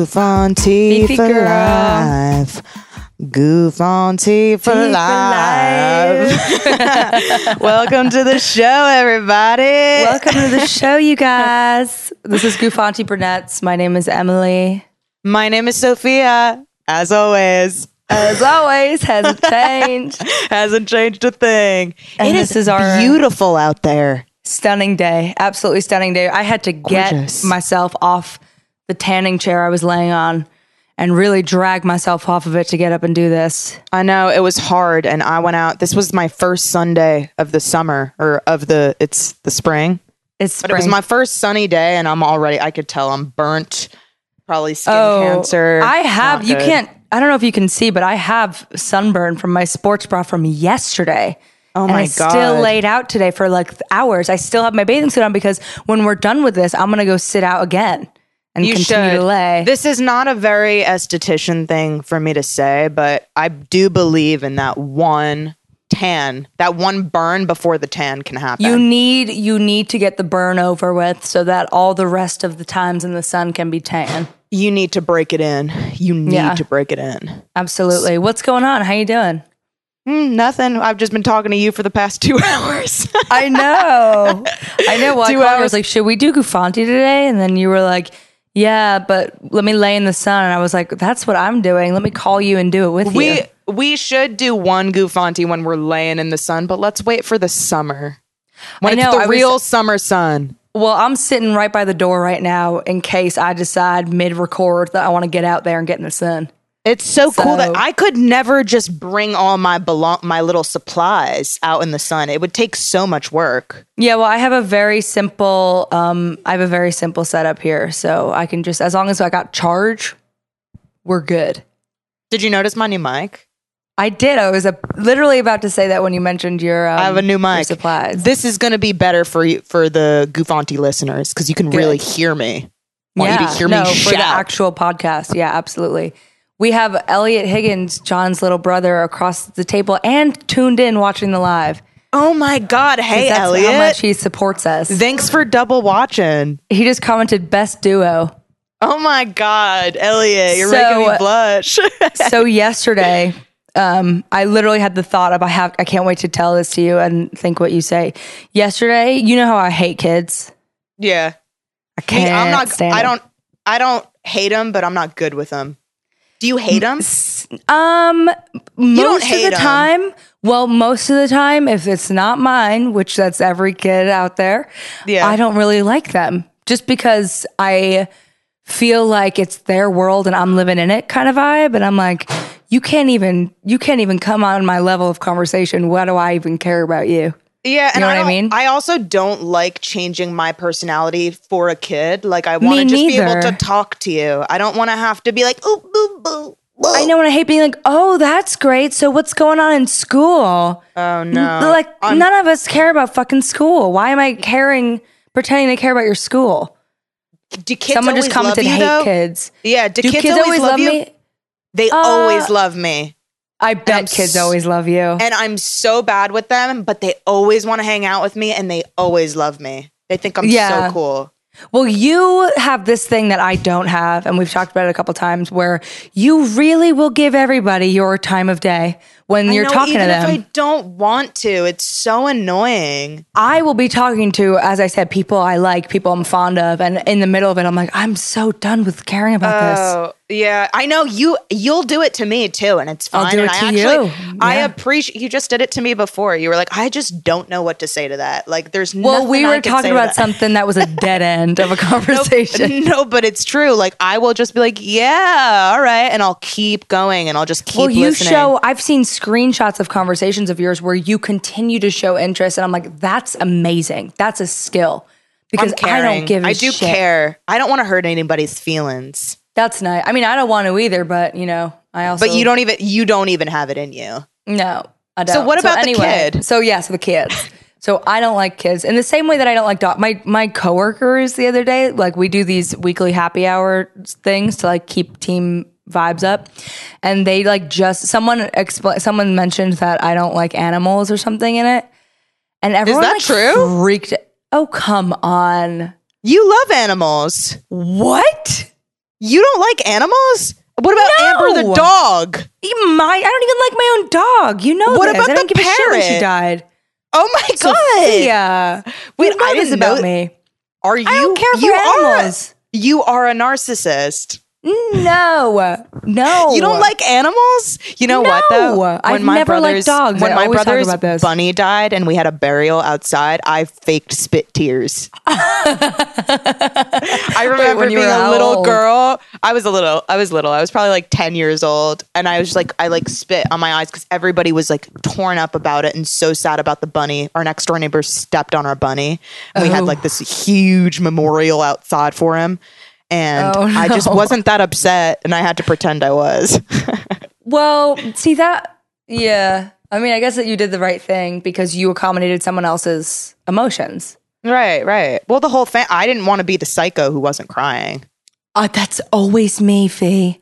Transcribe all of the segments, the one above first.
Goof on Beefy for girl. life. Goof on tea for for life. Welcome to the show, everybody. Welcome to the show, you guys. This is Goofanti Burnett's. My name is Emily. My name is Sophia. As always, As always, hasn't changed. hasn't changed a thing. And it this is is our- beautiful out there. Stunning day. Absolutely stunning day. I had to get Gorgeous. myself off the tanning chair I was laying on and really drag myself off of it to get up and do this. I know it was hard, and I went out. This was my first Sunday of the summer, or of the it's the spring. It's But it was my first sunny day, and I'm already. I could tell I'm burnt. Probably skin Oh, cancer. I have. You good. can't. I don't know if you can see, but I have sunburn from my sports bra from yesterday. Oh my I God. still laid out today for like hours. I still have my bathing suit on because when we're done with this, I'm gonna go sit out again and You continue should. to lay. This is not a very esthetician thing for me to say, but I do believe in that one tan, that one burn before the tan can happen. you need you need to get the burn over with so that all the rest of the times in the sun can be tan. you need to break it in. You need Yeah. to break it in. Absolutely. What's going on? How you doing? Hmm, nothing. I've just been talking to you for the past two hours. I know. I know. Well, Two. I hours. was like, should we do Goofanti today? And then you were like, yeah, but let me lay in the sun. And I was like, that's what I'm doing. Let me call you and do it with we you. we should do one goofanti when we're laying in the sun, but let's wait for the summer. When I it's know, the I was- real summer sun. Well, I'm sitting right by the door right now in case I decide mid record that I want to get out there and get in the sun. It's so, cool that I could never just bring all my belong my little supplies out in the sun. It would take so much work. Yeah, well, I have a very simple, um, I have a very simple setup here, so I can just as long as I got charge, we're good. Did you notice my new mic? I did. I was uh literally about to say that when you mentioned your. Um, I have a new mic. supplies. This is going to be better for you for the goofanti listeners because you can really hear me. Want you to hear no, me for the actual podcast. Yeah, absolutely. We have Elliot Higgins, John's little brother, across the table and tuned in watching the live. oh my god! Hey, That's Elliot. how much he supports us. Thanks for double watching. He just commented best duo. Oh my god, Elliot, you're So- making me blush. so yesterday, um, I literally had the thought of I have I can't wait to tell this to you and think what you say. Yesterday, you know how I hate kids. yeah. I can't. I'm not. Stand I don't. I don't hate them, but I'm not good with them. Do you hate them? Um, most of the 'em. time. Well, most of the time, if it's not mine, which that's every kid out there, Yeah. I don't really like them just because I feel like it's their world and I'm living in it kind of vibe. And I'm like, you can't even you can't even come on my level of conversation. Why do I even care about you? Yeah, and know I, what I mean? I also don't like changing my personality for a kid. Like I want to just be able to talk to you. I don't want to have to be like, oh, boo, boo. boo." I know and I hate being like, oh, that's great. So what's going on in school? Oh no! like I'm- none of us care about fucking school. Why am I caring, pretending to care about your school? do kids Someone just always love commented, you, "Hate though? kids." Yeah, do, Do kids, always, love, you? me? They Uh, always love me, I bet kids always love you. and I'm so bad with them, but they always want to hang out with me, and they always love me. They think I'm Yeah. so cool. Well, you have this thing that I don't have, and we've talked about it a couple times, where you really will give everybody your time of day when I you're know, talking to them. If I don't want to, it's so annoying. I will be talking to, as I said, people I like, people I'm fond of, and in the middle of it, I'm like, I'm so done with caring about this. Oh, Yeah, I know you. You'll do it to me too, and it's fine. I'll do and it I to actually, you. I appreciate. You just did it to me before. You were like, I just don't know what to say to that. Like, there's Well, we were talking about something that was a dead end of a conversation. No, but it's true. Like, I will just be like, yeah, all right, and I'll keep going, and I'll just keep. well, you listening. show. I've seen screenshots of conversations of yours where you continue to show interest, and I'm like, that's amazing. That's a skill because I don't give a I do shit. care. I don't want to hurt anybody's feelings. That's nice. I mean, I don't want to either, but you know, I also. But you don't even. You don't even have it in you. No, I don't. So what about the kid? So yeah, so the kids. So I don't like kids in the same way that I don't like dog. My my coworkers the other day, like we do these weekly happy hour things to like keep team vibes up, and they like just someone expl- someone mentioned that I don't like animals or something in it, and everyone is that like, true? freaked. Oh come on! You love animals. What? You don't like animals? What about No. Amber the dog? My, I don't even like my own dog. You know What this. about I the give a shit when she died. Oh my god! Yeah, Wait, you know I didn't about know- me. Are you? I don't care for you Are, animals. you are a narcissist. No, no. You don't like animals? You know what though? No. I've never liked dogs. When I my brother's about this. bunny died and we had a burial outside, I faked spit tears. I remember when you being were a little old? girl. I was a little. I was little. I was probably like ten years old, and I was just like, I like spit on my eyes because everybody was like torn up about it and so sad about the bunny. Our next door neighbor stepped on our bunny, and we had Oh. like this huge memorial outside for him. And Oh, I just wasn't that upset, and I had to pretend I was. Well, see that. Yeah. I mean, I guess that you did the right thing because you accommodated someone else's emotions. Right, right. Well, the whole thing, I didn't want to be the psycho who wasn't crying. Uh, that's always me, Fee.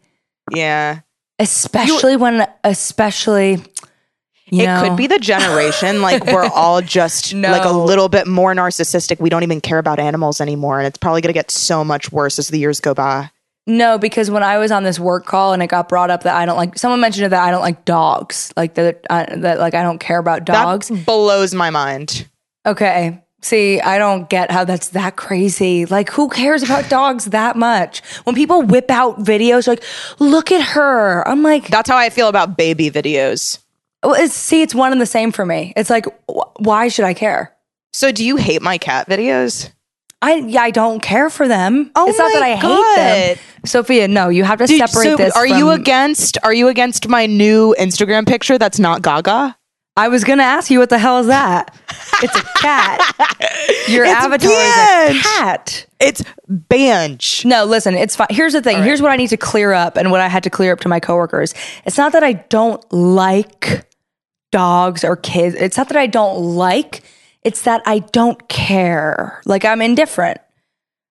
Yeah. Especially when, especially, you it know, could be the generation. like, we're all just like a little bit more narcissistic. We don't even care about animals anymore. And it's probably going to get so much worse as the years go by. No, because when I was on this work call and it got brought up that I don't like, someone mentioned it that I don't like dogs, like that, uh, that like I don't care about dogs. That blows my mind. Okay. See, I don't get how that's that crazy. Like, who cares about dogs that much? When people whip out videos, like, look at her. I'm like, That's how I feel about baby videos. Well, it's, see, it's one and the same for me. It's like, wh- why should I care? So, do you hate my cat videos? I yeah, I don't care for them. Oh it's not that I hate them. God. Sophia, no, you have to Dude, separate so this. are you against? Are you against my new Instagram picture? That's not Gaga. I was gonna ask you what the hell is that? It's a cat. Your It's avatar is a cat. It's Bench. No, listen, it's fine. Here's the thing. Here's what I need to clear up and what I had to clear up to my coworkers. It's not that I don't like dogs or kids. It's not that I don't like. It's that I don't care. Like I'm indifferent.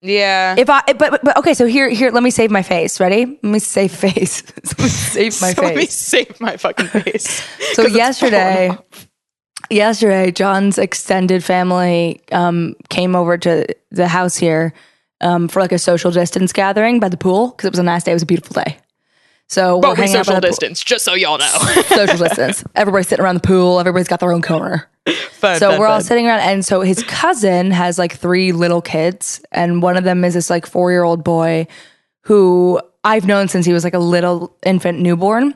Yeah. If I but, but, but okay, so here here let me save my face. Ready? Let me save face. let me save my So Let me save my fucking face. so yesterday, yesterday, John's extended family um, came over to the house here um, for like a social distance gathering by the pool because it was a nice day. It was a beautiful day. So but we're we hanging social the distance, just so y'all know. social distance. Everybody's sitting around the pool. Everybody's got their own corner. Fun, So fun, we're all sitting around, and so his cousin has like three little kids, and one of them is this like four year old boy who I've known since he was like a little infant newborn.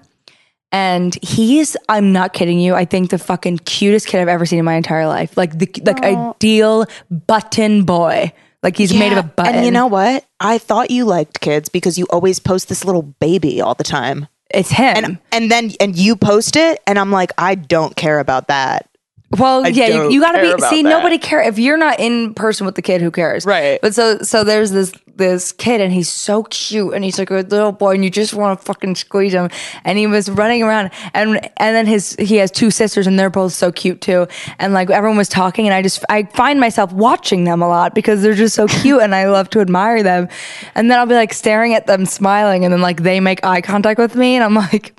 And he's, I'm not kidding you, I think the fucking cutest kid I've ever seen in my entire life. Like the like ideal button boy. Like he's made of a Yeah, button. And you know what? I thought you liked kids because you always post this little baby all the time. it's him. And and then and you post it and I'm like, I don't care about that. Well, I yeah, you, you got to be. See, that. nobody care if you're not in person with the kid. Who cares, Right. But so, so there's this this kid, and he's so cute, and he's like a little boy, and you just want to fucking squeeze him. And he was running around, and and then his he has two sisters, and they're both so cute too. And like everyone was talking, and I just I find myself watching them a lot because they're just so cute, and I love to admire them. And then I'll be like staring at them, smiling, and then like they make eye contact with me, and I'm like.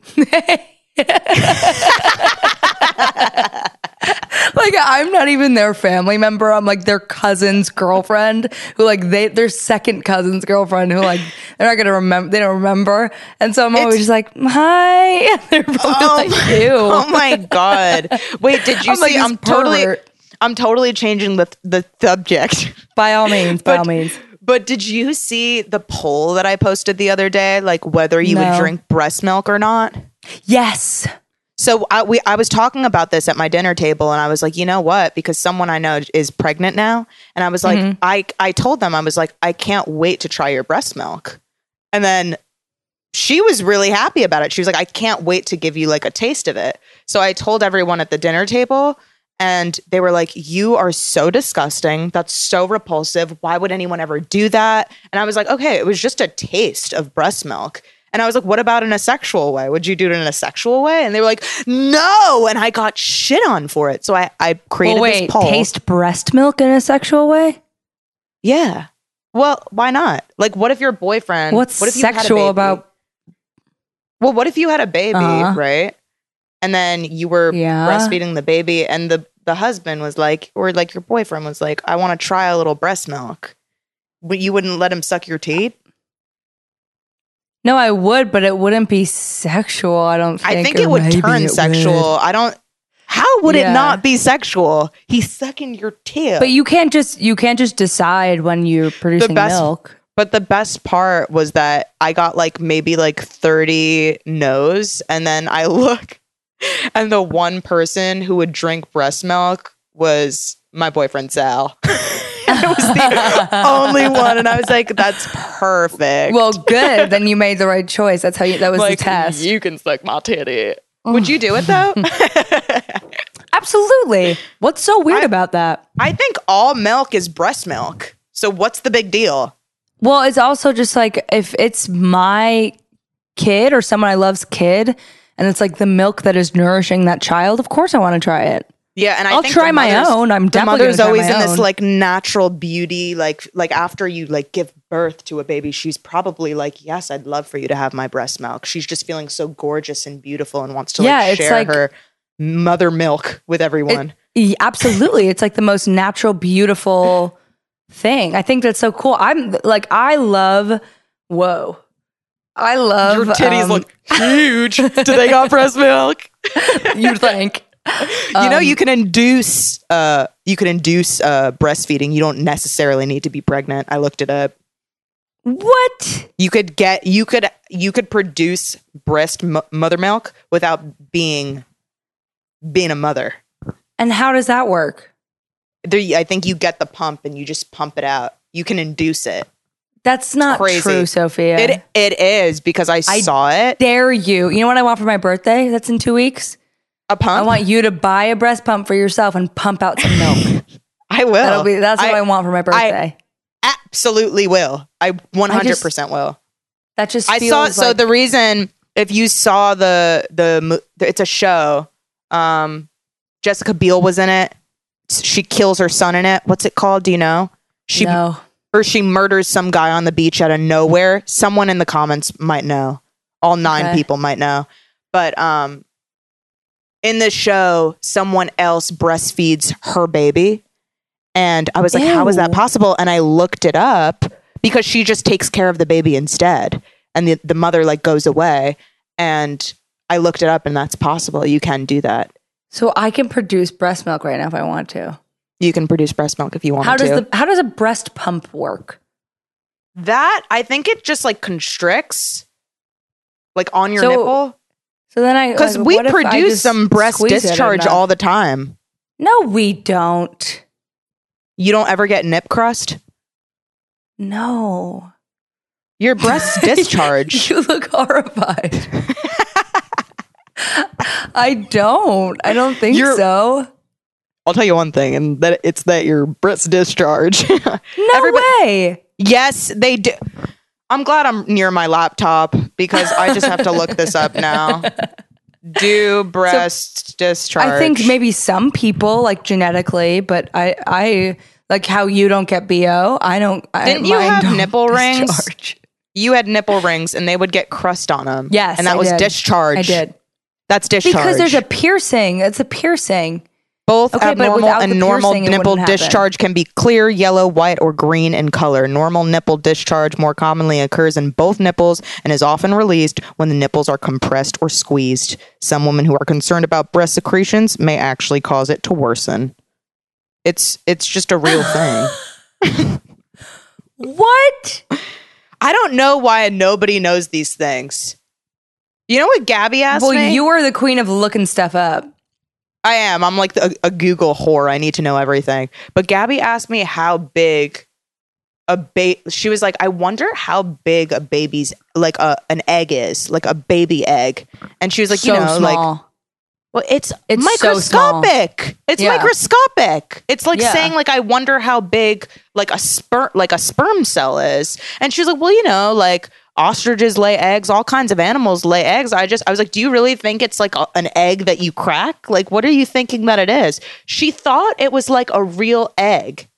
like I'm not even their family member. I'm like their cousin's girlfriend who like they their second cousin's girlfriend who like they're not gonna remember they don't remember. And so I'm always just like, hi. they're probably oh like you. Oh my god. Wait, did you I'm see this I'm totally. I'm totally changing the the subject. By all means, by all means. But did you see the poll that I posted the other day like whether you would drink breast milk or not? Yes. So I we I was talking about this at my dinner table, and I was like, you know what? Because someone I know is pregnant now, and I was like, Mm-hmm. I I told them I was like, I can't wait to try your breast milk, and then she was really happy about it. She was like, I can't wait to give you like a taste of it. So I told everyone at the dinner table, and they were like, You are so disgusting. That's so repulsive. Why would anyone ever do that? And I was like, Okay, it was just a taste of breast milk. And I was like, What about in a sexual way? Would you do it in a sexual way? And they were like, No. And I got shit on for it. So I, I created Well, wait, this poll. taste breast milk in a sexual way? Yeah. Well, why not? Like, what if your boyfriend? What's what if you had a sexual about Well, what if you had a baby, Uh-huh. right? And then you were Yeah. breastfeeding the baby, and the the husband was like, or like your boyfriend was like, I want to try a little breast milk. But you wouldn't let him suck your teat. No, I would, but it wouldn't be sexual. I don't think. I think it would turn it sexual. would. I don't. How would Yeah. it not be sexual? He's sucking your tail. But you can't just you can't just decide when you're producing best- milk. But the best part was that I got like maybe like 30 no's. And then I look, and the one person who would drink breast milk was my boyfriend, Sal. it was the only one. And I was like, that's perfect. Well, good. then you made the right choice. That's how you. That was like, the test. you can suck my titty. Would you do it though? Absolutely. What's so weird I- about that? I think all milk is breast milk. So what's the big deal? Well, it's also just like if it's my kid or someone I love's kid, and it's like the milk that is nourishing that child. Of course, I want to try it. Yeah, and I I'll think try my mother's- own. I'm definitely mother's always in this like natural beauty, like like after you like give birth to a baby, she's probably like, yes, I'd love for you to have my breast milk. She's just feeling so gorgeous and beautiful and wants to like Yeah, share like- her mother milk with everyone. Yeah, Absolutely. It's like the most natural, beautiful thing. I think that's so cool. I'm like, I love, whoa. I love Your titties um, look huge. Do they got breast milk? you think. you know, Um, you can induce uh you can induce uh breastfeeding. You don't necessarily need to be pregnant. I looked it up. What? you could get you could you could produce breast mo- mother milk without being being a mother And how does that work? there, i think you get the pump and you just pump it out you can induce it That's not crazy. true, Sophia. it it is because i, I saw it dare you. You know what I want for my birthday? That's in two weeks. A pump? I want you to buy a breast pump for yourself and pump out some milk. i will. That'll be that's what I, want for my birthday. absolutely will. I 100% will. That just I saw so the reason if you saw the the it's a show um Jessica Biel was in it. She kills her son in it. What's it called? Do you know? She no. or she murders some guy on the beach out of nowhere. Someone in the comments might know. All nine Okay. people might know. But um in the show someone else breastfeeds her baby. And i was like how is that possible? And i looked it up because she just takes care of the baby instead. And the, the mother like goes away. And i looked it up and that's possible. You can do that. So I can produce breast milk right now if I want to. you can produce breast milk if you want How does to. the how does a breast pump work? that i think it just like constricts like on your So, nipple So then I Because like, we what if I produce some breast discharge all the time. No, we don't. You don't ever get nip crust? No. Your breast discharge. You look horrified. I don't. I don't think You're- so. I'll tell you one thing, and that it's that your breast discharge. No Everybody- way. yes, they do. I'm glad I'm near my laptop because I just have to look this up now. Do breast discharge? I think maybe some people like genetically, but I I like how you don't get BO. I don't. I, Didn't you mine have nipple rings? discharge. you had nipple rings, and they would get crust on them. Yes, and that I was did. discharge. I did That's discharge because there's a piercing. It's a piercing. Both Okay, abnormal and normal piercing, nipple wouldn't happen. discharge can be clear, yellow, white, or green in color. Normal nipple discharge more commonly occurs in both nipples and is often released when the nipples are compressed or squeezed. Some women who are concerned about breast secretions may actually cause it to worsen. It's it's just a real thing. What? I don't know why nobody knows these things. You know what Gabby asked well, me? you are the queen of looking stuff up. I am. I'm like the, a Google whore. I need to know everything. But Gabby asked me how big a ba- She was like, I wonder how big a baby's like a an egg is, like a baby egg. And she was like, so you know, like well, it's, It's so microscopic. it's Yeah. microscopic. It's like Yeah. saying like I wonder how big like a sperm like a sperm cell is. And she was like, well, you know, like ostriches lay eggs, all kinds of animals lay eggs. I just I was like, do you really think it's like a, an egg that you crack? Like what are you thinking that it is? She thought it was like a real egg.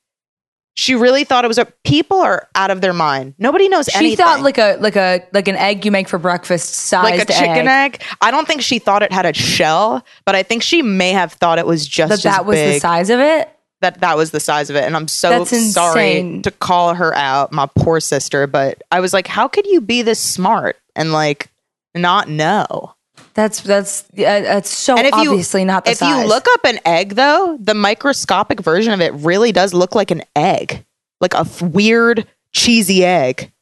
She really thought it was a people are out of their mind. Nobody knows she anything. thought like a like a like an egg you make for breakfast sized like a chicken egg. I don't think she thought it had a shell, but I think she may have thought it was just That that was big. the size of it. That that was the size of it. And I'm so sorry to call her out, my poor sister. But I was like, how could you be this smart and like not know? That's that's yeah, that's so And if you- obviously not the size. if size. you look up an egg, though, the microscopic version of it really does look like an egg, like a f- weird cheesy egg.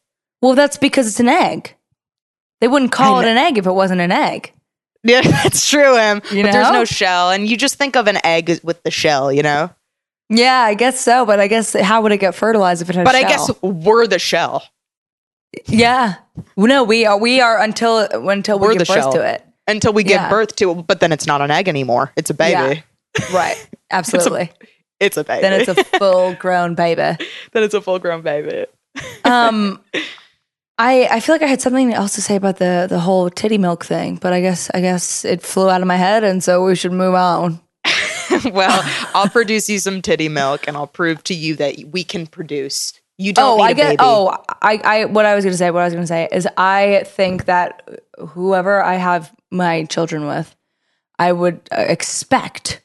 well, that's because it's an egg. They wouldn't call it an egg if it wasn't an egg. Yeah, that's true, Em. You but there's no shell, and you just think of an egg with the shell, you know. Yeah, I guess so. But I guess how would it get fertilized if it had? But a I guess we're the shell yeah. No, we are. We are until until we We're give the birth shell. to it. until we give Yeah. birth to it. But then it's not an egg anymore; it's a baby. Right. Absolutely. It's a baby. then it's a full grown baby. then it's a full grown baby. Um, I I feel like I had something else to say about the the whole titty milk thing, but I guess I guess it flew out of my head, and so we should move on. well, I'll produce you some titty milk, and I'll prove to you that we can produce. You don't oh, need I a get. baby. Oh, I, I. What I was gonna say. What I was gonna say is, I think that whoever I have my children with, I would uh, expect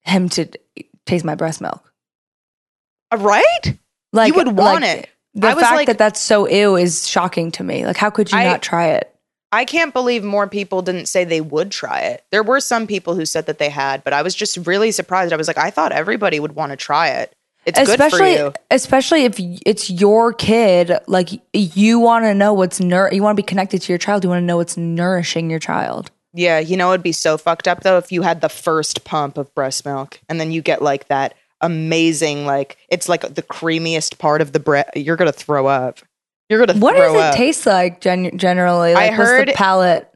him to taste my breast milk. Uh, right? Like you would want like, it. The I was fact like- that that's so ew is shocking to me. Like, how could you I- not try it? I can't believe more people didn't say they would try it. There were some people who said that they had, but I was just really surprised. I was like, I thought everybody would want to try it. It's especially good for you. especially if it's your kid like you want to know what's nur- you want to be connected to your child you want to know what's nourishing your child Yeah, you know, it'd be so fucked up though if you had the first pump of breast milk and then you get like that amazing, like it's like the creamiest part of the bread. You're gonna throw up. You're gonna what throw does it up. taste like gen- generally I like what's heard- the palate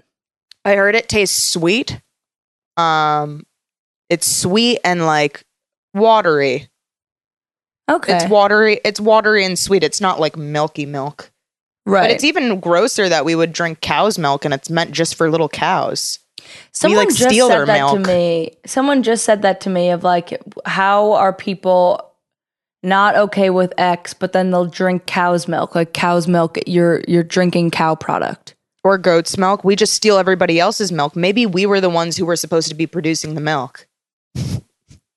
I heard it tastes sweet. Um, it's sweet and like watery. okay It's watery. It's watery and sweet. It's not like milky milk. right But it's even grosser that we would drink cow's milk and it's meant just for little cows. someone like, just said that milk. to me someone just said that to me of like how are people not okay with x but then they'll drink cow's milk like cow's milk you're you're drinking cow product Or goat's milk. We just steal everybody else's milk. Maybe we were the ones who were supposed to be producing the milk.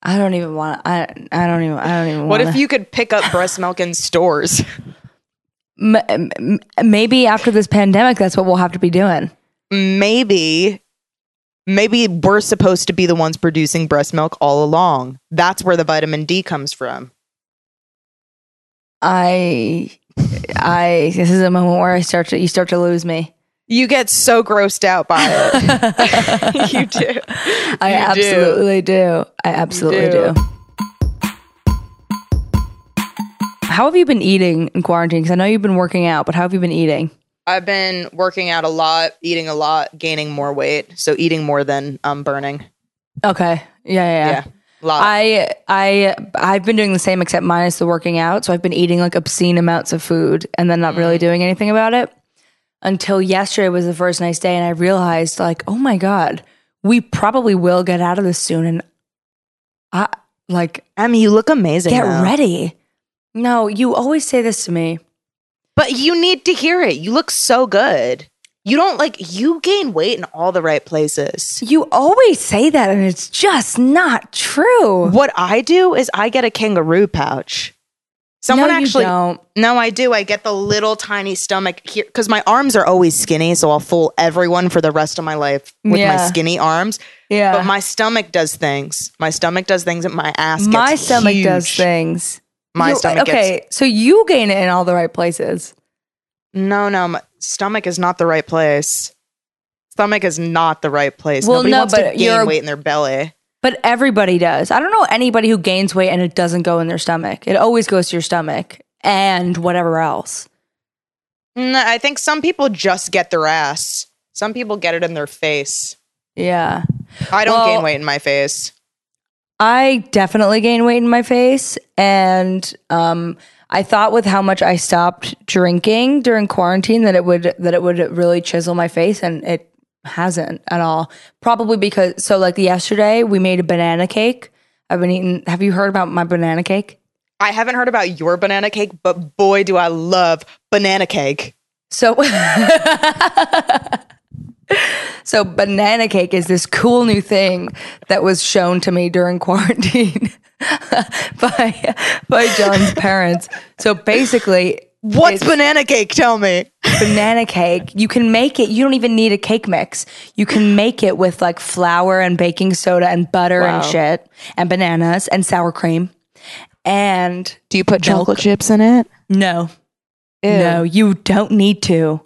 I don't even want. I I don't even. I don't even. What wanna. if you could pick up breast milk in stores? M- m- maybe after this pandemic, that's what we'll have to be doing. Maybe, maybe we're supposed to be the ones producing breast milk all along. That's where the vitamin D comes from. I, I. This is a moment where I start to. You start to lose me. You get so grossed out by it. you do. I You do. absolutely do. I absolutely do. do. How have you been eating in quarantine? Because I know you've been working out, but how have you been eating? I've been working out a lot, eating a lot, gaining more weight. So eating more than um burning. Okay. Yeah, yeah. yeah. Yeah, lot. I I I've been doing the same except minus the working out. So I've been eating like obscene amounts of food and then not Mm. really doing anything about it. Until yesterday was the first nice day and I realized like, oh my God, we probably will get out of this soon. And I like Emmy, you look amazing. get though. ready. No, you always say this to me. But you need to hear it. You look so good. You don't like you gain weight in all the right places. You always say that and it's just not true. What I do is I get a kangaroo pouch. Someone no, actually you don't. No, I do. I get the little tiny stomach here because my arms are always skinny, so I'll fool everyone for the rest of my life with my skinny arms. Yeah. But my stomach does things. My stomach does things, and my ass. Gets my stomach does things. My You- stomach Okay, gets. so you gain it in all the right places. No, no, my stomach is not the right place. Stomach is not the right place. Well, Nobody no, wants to but gain you're- weight in their belly. But everybody does. I don't know anybody who gains weight and it doesn't go in their stomach. It always goes to your stomach and whatever else. No, I think some people just get their ass. Some people get it in their face. Yeah. I don't Well- gain weight in my face. I definitely gain weight in my face and um I thought with how much I stopped drinking during quarantine that it would that it would really chisel my face and it hasn't at all. Probably because so like yesterday we made a banana cake. I've been eating have you heard about my banana cake? I haven't heard about your banana cake, but boy, do I love banana cake. So So banana cake is this cool new thing that was shown to me during quarantine. by by John's parents. So basically, What's banana cake? Tell me. banana cake. You can make it. You don't even need a cake mix. You can make it with like flour and baking soda and butter and shit and bananas and sour cream. And Do you put Milk. chocolate chips in it? no, no, you don't need to.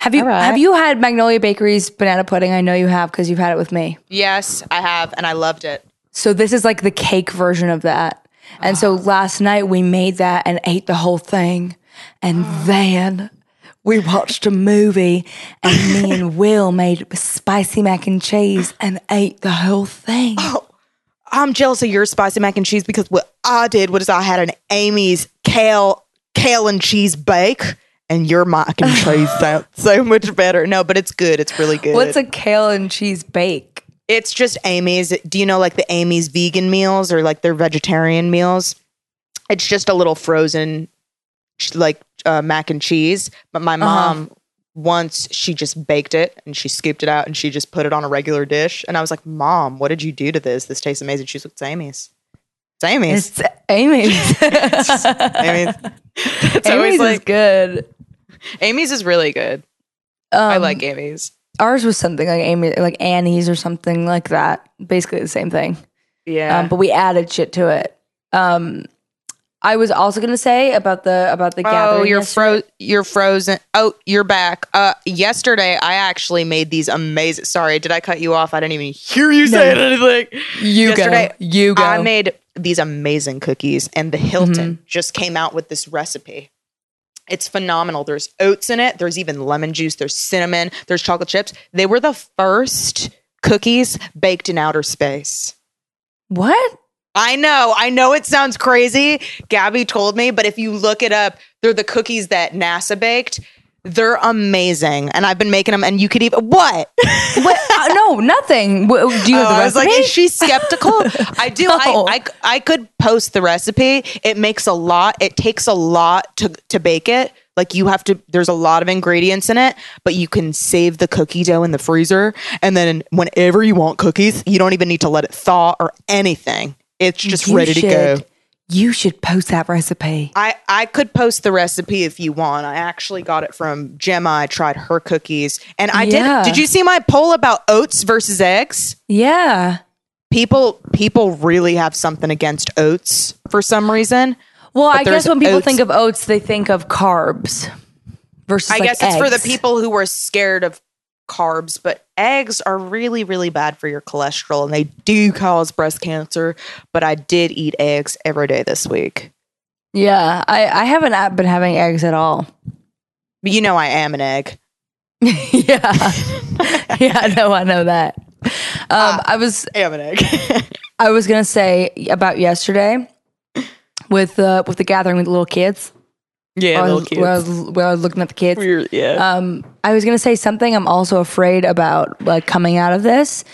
Have you right. have you had Magnolia Bakery's banana pudding? I know you have because you've had it with me. Yes, I have, and I loved it. So this is like the cake version of that. And so ah. last night we made that and ate the whole thing. And then we watched a movie and me and Will made spicy mac and cheese and ate the whole thing. Oh. I'm jealous of your spicy mac and cheese because what I did was I had an Amy's kale kale and cheese bake, and your mac and cheese sounds so much better. No, but it's good. It's really good. What's a kale and cheese bake? It's just Amy's. Do you know like the Amy's vegan meals or like their vegetarian meals? It's just a little frozen like uh, mac and cheese. But my mom once she just baked it and she scooped it out and she just put it on a regular dish. And I was like, Mom, what did you do to this? This tastes amazing. She's like, It's Amy's. It's Amy's. It's Amy's. Amy's. It's always Amy's is like good. Amy's is really good. Um, I like Amy's. ours was something like Amy, like Annie's or something like that. Basically the same thing. Yeah. um, but we added shit to it. Um, I was also gonna say about the about the Oh, gathering. you're yesterday. fro- you're frozen. Oh, you're back. Uh, yesterday I actually made these amazing. Sorry, did I cut you off? I didn't even hear you say anything. You yesterday, go. You go. I made these amazing cookies, and the Hilton just came out with this recipe. It's phenomenal. There's oats in it. There's even lemon juice. There's cinnamon. There's chocolate chips. They were the first cookies baked in outer space. what? I know. I know it sounds crazy. Gabby told me, but if you look it up, they're the cookies that NASA baked. They're amazing. And I've been making them and you could even what? What? Uh, no, nothing. W- Do you have Oh, the I was recipe? like, is she skeptical? I do. No. I, I I could post the recipe. It makes a lot. It takes a lot to to bake it. Like you have to. There's a lot of ingredients in it, but you can save the cookie dough in the freezer, and then whenever you want cookies, you don't even need to let it thaw or anything. It's just You ready to go. You should post that recipe. I, I could post the recipe if you want. I actually got it from Gemma. I tried her cookies. And I Yeah. did did you see my poll about oats versus eggs? Yeah. People people really have something against oats for some reason. Well, I guess when people oats- think of oats, they think of carbs versus. I like, guess it's for the people who were scared of carbs, but eggs are really, really bad for your cholesterol and they do cause breast cancer. But I did eat eggs every day this week. Yeah, I I haven't been having eggs at all. But you know I am an egg. yeah, yeah. I know. I know that. Um, I was I am an egg. I was gonna say about yesterday with uh, with the gathering with the little kids. Yeah, I was, Where I was, where I was looking at the kids. Yeah. Um, I was gonna say something I'm also afraid about, like coming out of this,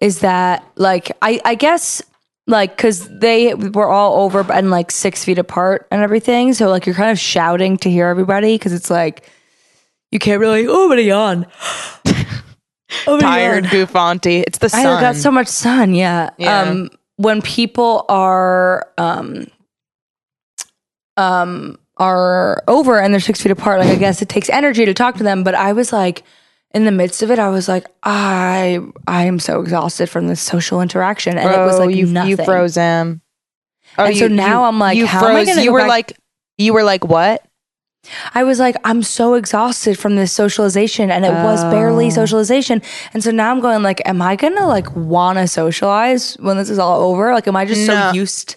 is that like I I guess like because they were all over and like six feet apart and everything, so like you're kind of shouting to hear everybody because it's like you can't really oh but yawn. oh, Tired Goofanti. It's the sun. I got so much sun. Yeah. Yeah. Um, when people are um, um, are over and they're six feet apart, like I guess it takes energy to talk to them. But I was like, in the midst of it, I was like, I I am so exhausted from this social interaction, and it was oh, like you, nothing. you froze him. Oh, And so now I'm like, you how am I gonna you were back- like, you were like, what? I was like, I'm so exhausted from this socialization, and it was Oh. barely socialization. And so now I'm going like, am I gonna like want to socialize when this is all over? Like, am I just No. so used?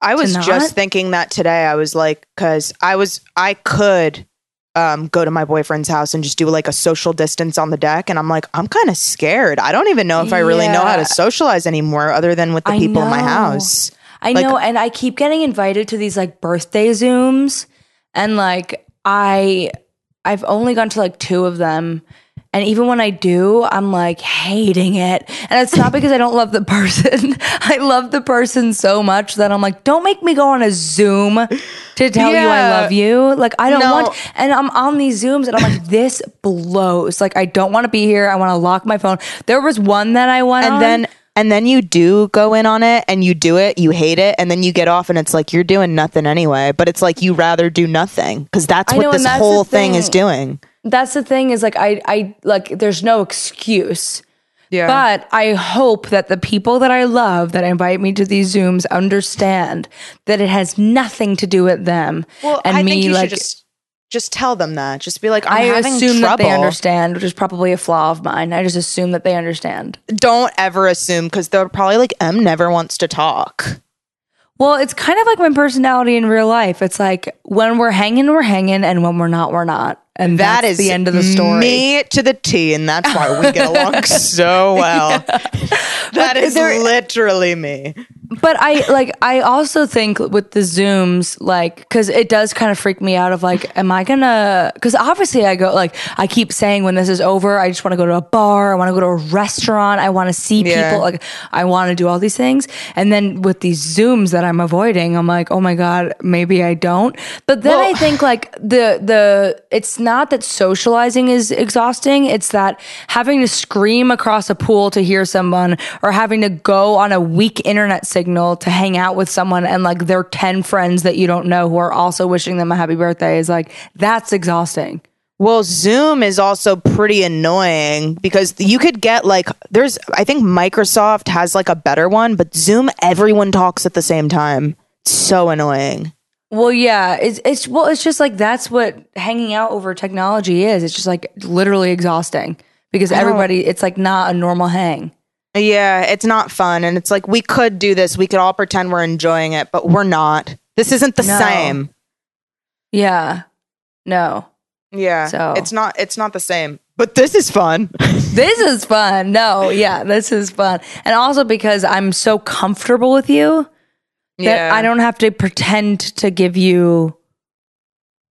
I was not? just thinking that today. I was like, because I was, I could um, go to my boyfriend's house and just do like a social distance on the deck, and I'm like, I'm kind of scared. I don't even know if I really know how to socialize anymore, other than with the I people in my house. I Like- know, and I keep getting invited to these like birthday zooms, and like I, I've only gone to like two of them, and even when I do, I'm like hating it, and it's not because I don't love the person. I love the person so much that I'm like, don't make me go on a Zoom to tell you I love you. Like I don't No. want, and I'm on these Zooms, and I'm like, this blows. Like I don't want to be here. I want to lock my phone. There was one that I went And on. then, and then you do go in on it and you do it, you hate it, and then you get off and it's like you're doing nothing anyway. But it's like you rather do nothing because that's what know, this that's whole thing is doing. That's the thing is like I I like there's no excuse. Yeah. But I hope that the people that I love that invite me to these Zooms understand that it has nothing to do with them. well, and I me think you like should just just tell them that. Just be like, I'm I assume trouble. that they understand, which is probably a flaw of mine. I just assume that they understand. Don't ever assume because they're probably like, M never wants to talk. Well, it's kind of like my personality in real life. It's like when we're hanging, we're hanging, and when we're not, we're not. And That that's is the end of the story. Me to the T, and that's why we get along so well. That is there- literally me. but I like I also think with the zooms like cuz it does kind of freak me out of like am I going to cuz obviously I go like I keep saying when this is over I just want to go to a bar, I want to go to a restaurant, I want to see Yeah. people like I want to do all these things and then with these zooms that I'm avoiding I'm like oh my god maybe I don't. But then Well- I think like the the it's not that socializing is exhausting, it's that having to scream across a pool to hear someone or having to go on a weak internet signal to hang out with someone and like their 10 friends that you don't know who are also wishing them a happy birthday is like that's exhausting. Well, Zoom is also pretty annoying because you could get like there's I think Microsoft has like a better one, but Zoom everyone talks at the same time. It's so annoying. Well, yeah, it's it's well, it's just like that's what hanging out over technology is. It's just like literally exhausting because everybody, it's like not a normal hang. Yeah, it's not fun and it's like we could do this. We could all pretend we're enjoying it, but we're not. This isn't the No. same. Yeah, no, Yeah. So- it's not it's not the same. But this is fun. this is fun. No, yeah, this is fun, and also because I'm so comfortable with you that I don't have to pretend to give you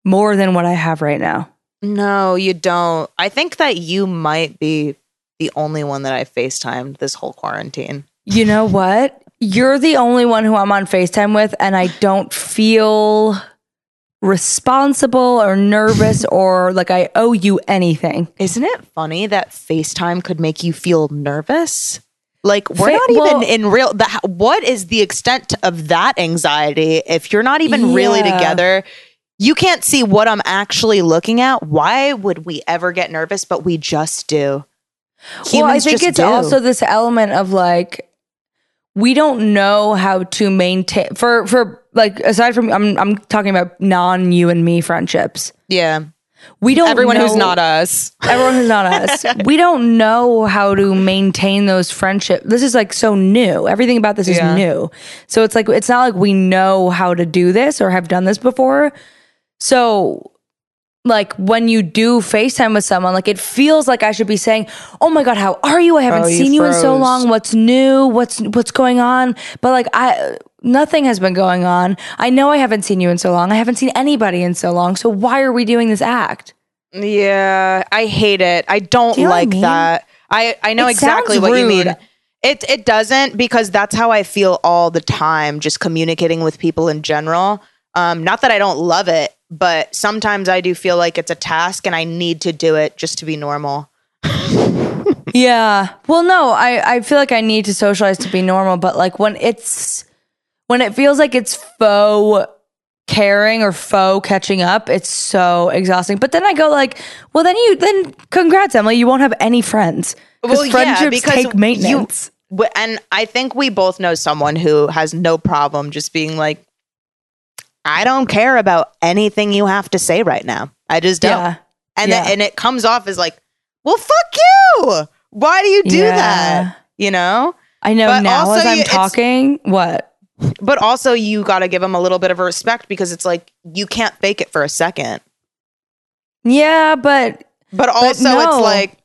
more than what I have right now. No, you don't. I think that you might be the only one that I FaceTimed this whole quarantine. You know what? You're the only one who I'm on FaceTime with, and I don't feel responsible or nervous or like I owe you anything. Isn't it funny that FaceTime could make you feel nervous? Like we're not even well- in real. The, what is the extent of that anxiety if you're not even really together? You can't see what I'm actually looking at. Why would we ever get nervous? But we just do. well, I think it's do. also this element of like we don't know how to maintain for for like aside from I'm I'm talking about non you and me friendships. yeah. We don't Everyone who's not us. everyone who's not us. We don't know how to maintain those friendships. This is like so new. Everything about this is new. So it's like it's not like we know how to do this or have done this before. So like when you do FaceTime with someone, like it feels like I should be saying, "Oh my god, how are you? I haven't Oh, seen you in so long. What's new? What's what's going on?" But like I nothing has been going on. I know I haven't seen you in so long. I haven't seen anybody in so long. So why are we doing this act? Yeah, I hate it. I don't Do you what I like mean? that. I I know It exactly what you mean. It it doesn't because that's how I feel all the time just communicating with people in general. Um not that I don't love it, but sometimes I do feel like it's a task and I need to do it just to be normal. Yeah. Well, no, I, I feel like I need to socialize to be normal, but like when it's when it feels like it's faux caring or faux catching up, it's so exhausting. But then I go like, well, then you then congrats, Emily. You won't have any friends Well, yeah, friendships because take maintenance. W- And I think we both know someone who has no problem just being like I don't care about anything you have to say right now. I just don't. yeah. and Yeah. and it comes off as like, well, fuck you. Why do you do Yeah. that? You know. I know But now also as I'm you- talking. What? But also, you got to give them a little bit of respect because it's like you can't fake it for a second. Yeah, but But also, no. it's like,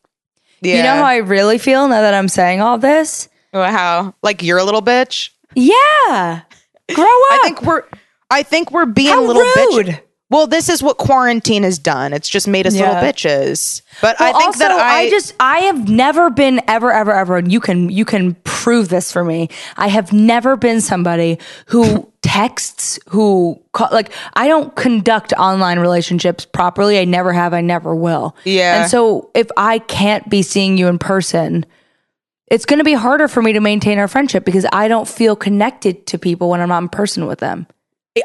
yeah, you know how I really feel now that I'm saying all this? how like you're a little bitch. Yeah. Grow up. I think we're, I think we're being How little rude. bitch. Well, this is what quarantine has done. It's just made us little bitches. But Well, I think also, that I, just I have never been ever ever ever and you can you can prove this for me. I have never been somebody who texts who call, like I don't conduct online relationships properly. I never have. I never will. Yeah. And so if I can't be seeing you in person, it's going to be harder for me to maintain our friendship because I don't feel connected to people when I'm not in person with them.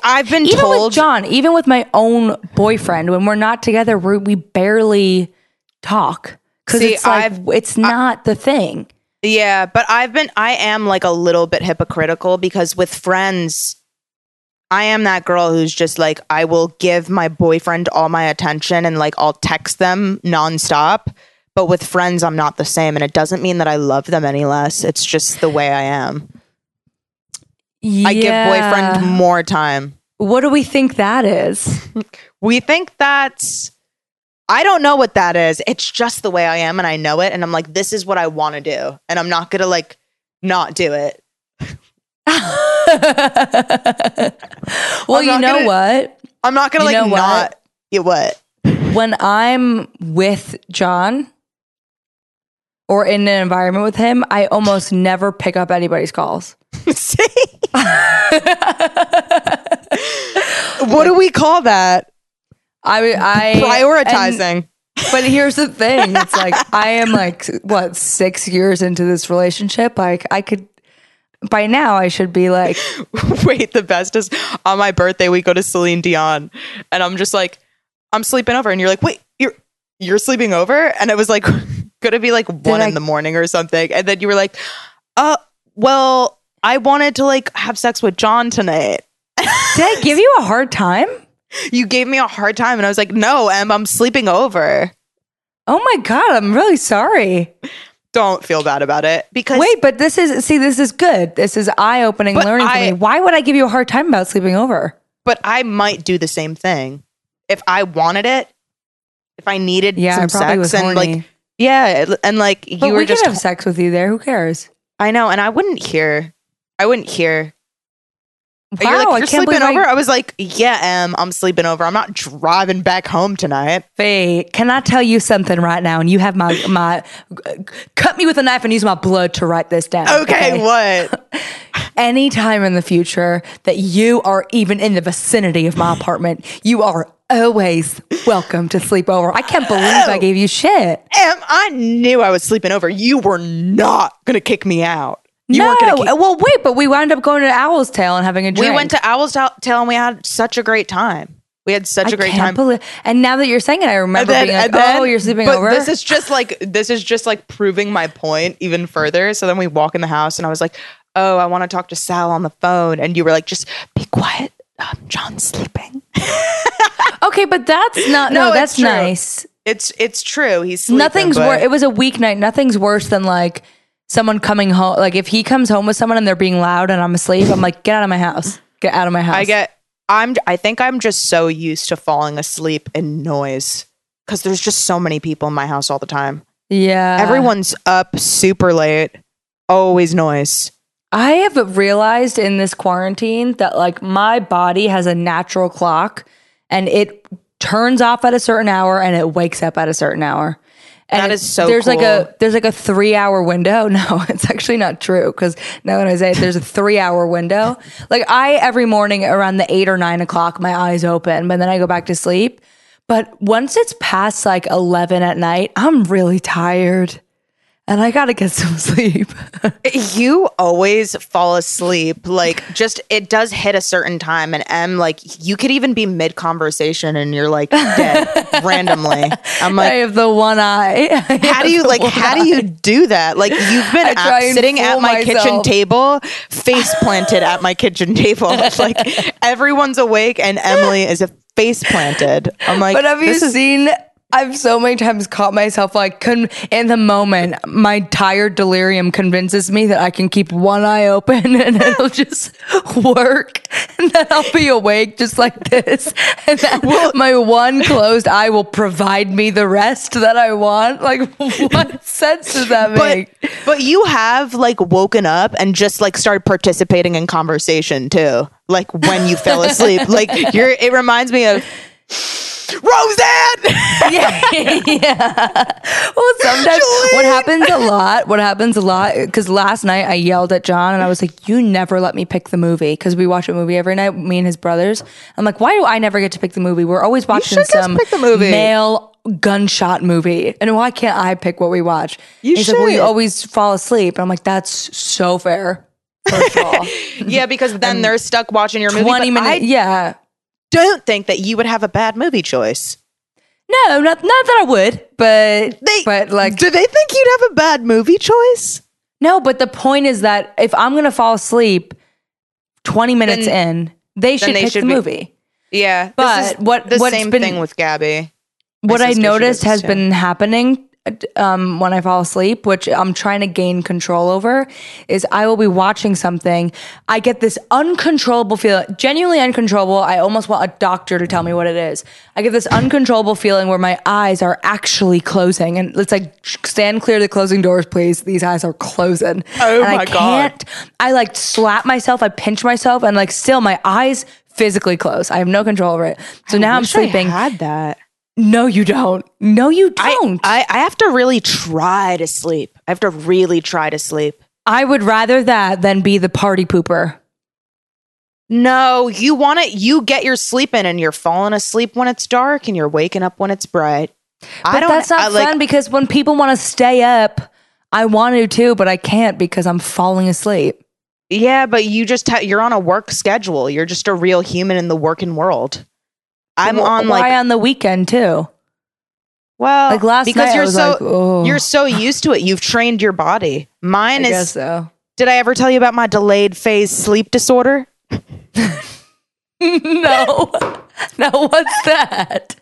I've been Even told with John, even with my own boyfriend, when we're not together, we we barely talk because it's like I've- it's not the thing. Yeah, but I've been I am like a little bit hypocritical because with friends I am that girl who's just like I will give my boyfriend all my attention and like I'll text them nonstop. But with friends I'm not the same and it doesn't mean that I love them any less. It's just the way I am. I give boyfriend more time. What do we think that is? We think that's I don't know what that is. It's just the way I am and I know it and I'm like this is what I want to do and I'm not going to like not do it. well, you know gonna- what? I'm not gonna like know what? not. Yeah, what? When I'm with John or in an environment with him, I almost never pick up anybody's calls. See? what do we call that? I, I Prioritizing. and- but here's the thing: it's like I am like what six years into this relationship. Like I could by now, I should be like, Wait, the best is on my birthday we go to Celine Dion, and I'm just like, I'm sleeping over, and you're like, wait, you're you're sleeping over, and it was like, gonna be like one I- in the morning or something, and then you were like, uh, well, I wanted to like have sex with John tonight. did I give you a hard time? You gave me a hard time, and I was like, no, Em, I'm sleeping over. Oh my god, I'm really sorry. Don't feel bad about it because Wait, but this is see, this is good. This is eye opening But learning for me. Why would I give you a hard time about sleeping over? but I might do the same thing if I wanted it. If I needed Yeah, I some probably sex was and horny. like yeah, and like you but were we just could have sex with you there. Who cares? I know, and I wouldn't hear. I wouldn't hear. Wow, you're like, I you're can't sleeping over. I, I was like, yeah, Em, I'm sleeping over. I'm not driving back home tonight. Faye, can I tell you something right now? And you have my my cut me with a knife and use my blood to write this down. Okay, what? Anytime in the future that you are even in the vicinity of my apartment, you are always welcome to sleep over. I can't believe I oh. gave you shit. Em, I knew I was sleeping over. You were not gonna kick me out. You no, weren't gonna kick- well, wait, but we wound up going to Owl's Tail and having a drink. We went to Owl's Tail and we had such a great time. We had such I a great can't time. believe, and now that you're saying it, I remember being like, then- "Oh, you're sleeping but over." This is just like this is just like proving my point even further. So then we walk in the house and I was like, "Oh, I want to talk to Sal on the phone," and you were like, "Just be quiet. Um, John's sleeping." okay, but that's not. No, No, that's nice. It's it's true. He's sleeping, Nothing's worse. It was a weeknight. Nothing's worse than like someone coming home. Like if he comes home with someone and they're being loud and I'm asleep, I'm like, get out of my house. Get out of my house. I get. I'm. I think I'm just so used to falling asleep in noise because there's just so many people in my house all the time. Yeah. Everyone's up super late. Always noise. I have realized in this quarantine that like my body has a natural clock and it turns off at a certain hour and it wakes up at a certain hour. And That is so there's like a there's like a three hour window. No, it's actually not true because now that I say it, there's a three hour window. Like I every morning around the eight or nine o'clock, my eyes open, but then I go back to sleep. But once it's past like eleven at night, I'm really tired. And I gotta get some sleep. You always fall asleep. Like, just it does hit a certain time, and M, like, you could even be mid conversation and you're like dead randomly. I'm like, I have the one eye. how do you like? How do you do that? Like, you've been at, sitting at my kitchen table, face planted at my kitchen table. like, everyone's awake, and Emily is a face planted. I'm like, But have you this is seen? I've so many times caught myself like con- in the moment, my tired delirium convinces me that I can keep one eye open and it'll just work, and then I'll be awake just like this, and then my one closed eye will provide me the rest that I want. Like, what sense does that but make? but you have like woken up and just like started participating in conversation too like when you fell asleep like you're it reminds me of roseanne yeah, yeah. Well, sometimes what happens a lot, what happens a lot, because last night I yelled at John and I was like, "You never let me pick the movie," because we watch a movie every night, me and his brothers. I'm like, "Why do I never get to pick the movie? We're always watching should some pick the movie." male gunshot movie. And why can't I pick what we watch? You He's like, well, you always fall asleep. And I'm like, that's so fair. First of all, Yeah, because then they're stuck watching your movie. 20 minutes. I yeah. Don't think that you would have a bad movie choice. No, not, not that I would, but, They, but like, do they think you'd have a bad movie choice? no, but the point is that if I'm going to fall asleep 20 minutes in, they should they pick should the be- movie. Yeah, But this is what- the same been- thing with Gabby. What I noticed has too. been happening um, when I fall asleep, which I'm trying to gain control over, is I will be watching something. I get this uncontrollable feeling, genuinely uncontrollable. I almost want a doctor to tell me what it is. I get this uncontrollable feeling where my eyes are actually closing, and it's like stand clear of the closing doors, please. These eyes are closing. Oh and my I God. can't. I like slap myself. I pinch myself, and like still my eyes physically close. I have no control over it. So now I'm Wish I sleeping. had that. No, you don't. No, you don't. I, I, I have to really try to sleep. I have to really try to sleep. I would rather that than be the party pooper. No, you want it. You get your sleep in, and you're falling asleep when it's dark, and you're waking up when it's bright. I don't. that's not I, like, fun because when people want to stay up, I want to too, but I can't because I'm falling asleep. Yeah, but you just ha- you're on a work schedule. You're just a real human in the working world. I'm Wh- on why like on the weekend too? well, Like last because night, I you're so like, oh. you're so used to it. You've trained your body. I Mine is. guess so. Did I ever tell you about my delayed phase sleep disorder? no, no. What's that?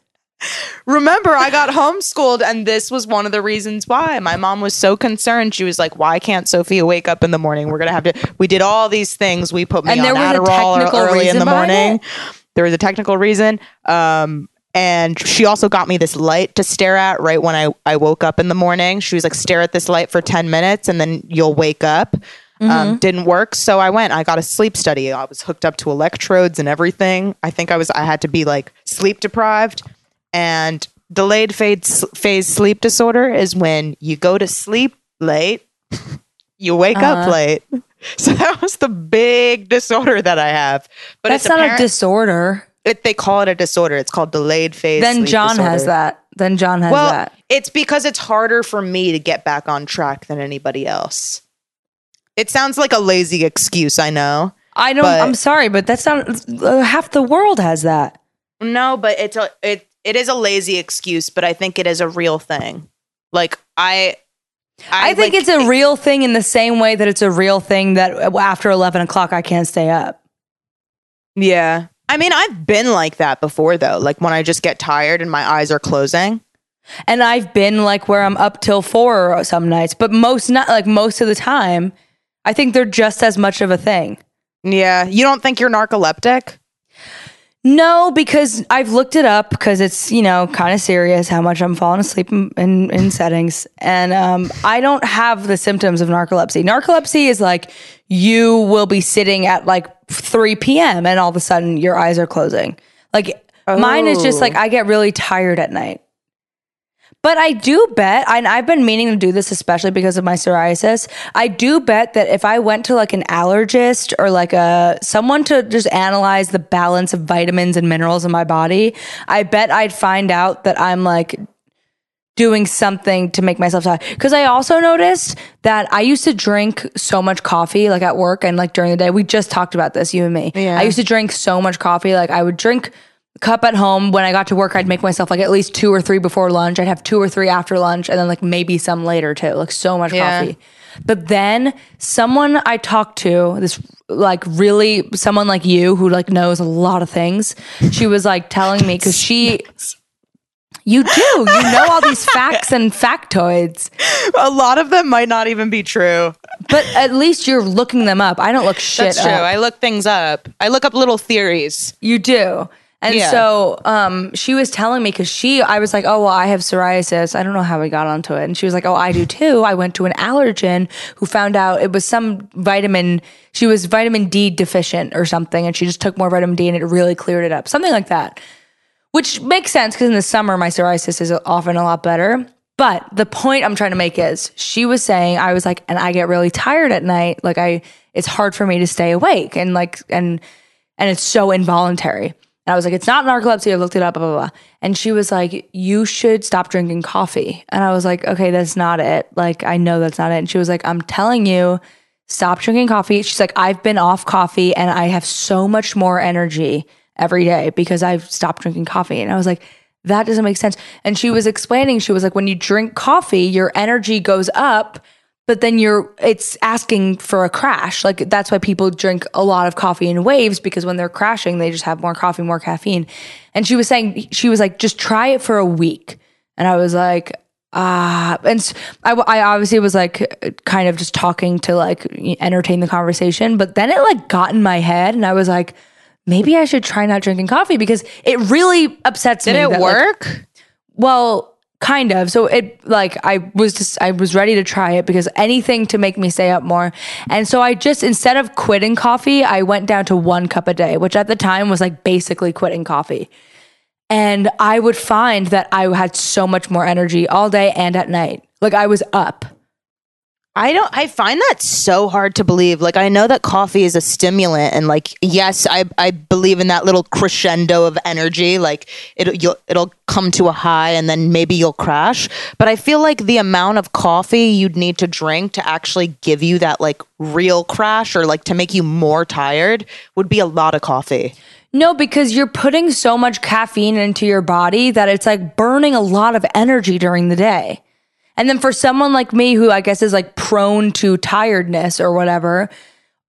Remember, I got homeschooled, and this was one of the reasons why. My mom was so concerned. She was like, "Why can't Sophia wake up in the morning? We're gonna have to." We did all these things. We put me And on there was a Adderall technical early in the morning. it? There was a technical reason. Um, and she also got me this light to stare at right when I, I woke up in the morning. She was like, stare at this light for 10 minutes and then you'll wake up. Mm-hmm. Um, didn't work. So I went, I got a sleep study. I was hooked up to electrodes and everything. I think I was, I had to be like sleep deprived. And delayed phase, phase sleep disorder is when you go to sleep late, you wake Uh-huh. up late. So that was the big disorder that I have. But That's it's not a disorder. it, they call it a disorder. It's called delayed phase. Then John has that. Then John has Well, that. it's because it's harder for me to get back on track than anybody else. It sounds like a lazy excuse, I know. I don't. but- I'm sorry, but that's not. Uh, half the world has that. No, but it's a it it is a lazy excuse, but I think it is a real thing. Like I I, think like, it's a real thing in the same way that it's a real thing that after 11 o'clock I can't stay up. Yeah. I mean, I've been like that before though. Like when I just get tired and my eyes are closing. And I've been like where I'm up till four some nights, but most not like most of the time, I think they're just as much of a thing. Yeah. You don't think you're narcoleptic? No, because I've looked it up because it's you know kind of serious how much I'm falling asleep in in, in settings, and um, I don't have the symptoms of narcolepsy. Narcolepsy is like you will be sitting at like 3 p.m. and all of a sudden your eyes are closing. Like mine is just Oh. like I get really tired at night. But I do bet, and I've been meaning to do this especially because of my psoriasis. I do bet that if I went to like an allergist or like a someone to just analyze the balance of vitamins and minerals in my body, I bet I'd find out that I'm like doing something to make myself tired. Because I also noticed that I used to drink so much coffee, like at work and like during the day. We just talked about this, you and me. Yeah. I used to drink so much coffee. Like I would drink cup at home. When I got to work, I'd make myself like at least two or three before lunch. I'd have two or three after lunch, and then like maybe some later too. Like so much Yeah. coffee. But then someone I talked to, this like really someone like you who like knows a lot of things, she was like telling me because she. You do. You know all these facts and factoids, A lot of them might not even be true. but at least you're looking them up. I don't look shit That's true. up. I look things up. I look up little theories. You do. And Yeah. so um, she was telling me because she, I was like, oh, well, I have psoriasis. I don't know how we got onto it. And she was like, oh, I do too. I went to an allergen who found out it was some vitamin, she was vitamin D deficient or something. And she just took more vitamin D and it really cleared it up. Something like that, which makes sense because in the summer, my psoriasis is often a lot better. But the point I'm trying to make is she was saying, I was like, and I get really tired at night. Like, I, it's hard for me to stay awake and like, and, and it's so involuntary. And I was like, it's not narcolepsy. I looked it up, blah, blah, blah. And she was like, you should stop drinking coffee. And I was like, okay, that's not it. Like, I know that's not it. And she was like, I'm telling you, stop drinking coffee. She's like, I've been off coffee and I have so much more energy every day because I've stopped drinking coffee. And I was like, that doesn't make sense. And she was explaining, she was like, when you drink coffee, your energy goes up but then you're it's asking for a crash. Like that's why people drink a lot of coffee in waves because when they're crashing they just have more coffee more caffeine. And she was saying she was like just try it for a week. And i was like ah. And I obviously was like kind of just talking to like entertain the conversation but then it like got in my head and i was like maybe i should try not drinking coffee because it really upsets Did me did it that, like, work? well, kind of. So it like I was just I was ready to try it because anything to make me stay up more. And so I just instead of quitting coffee, I went down to one cup a day, which at the time was like basically quitting coffee. And I would find that I had so much more energy all day and at night. Like I was up. I don't I find that so hard to believe. Like I know that coffee is a stimulant and like yes, I I believe in that little crescendo of energy. Like it you'll it'll come to a high and then maybe you'll crash. But I feel like the amount of coffee you'd need to drink to actually give you that like real crash or like to make you more tired would be a lot of coffee. No, because you're putting so much caffeine into your body that it's like burning a lot of energy during the day. And then for someone like me, who I guess is like prone to tiredness or whatever,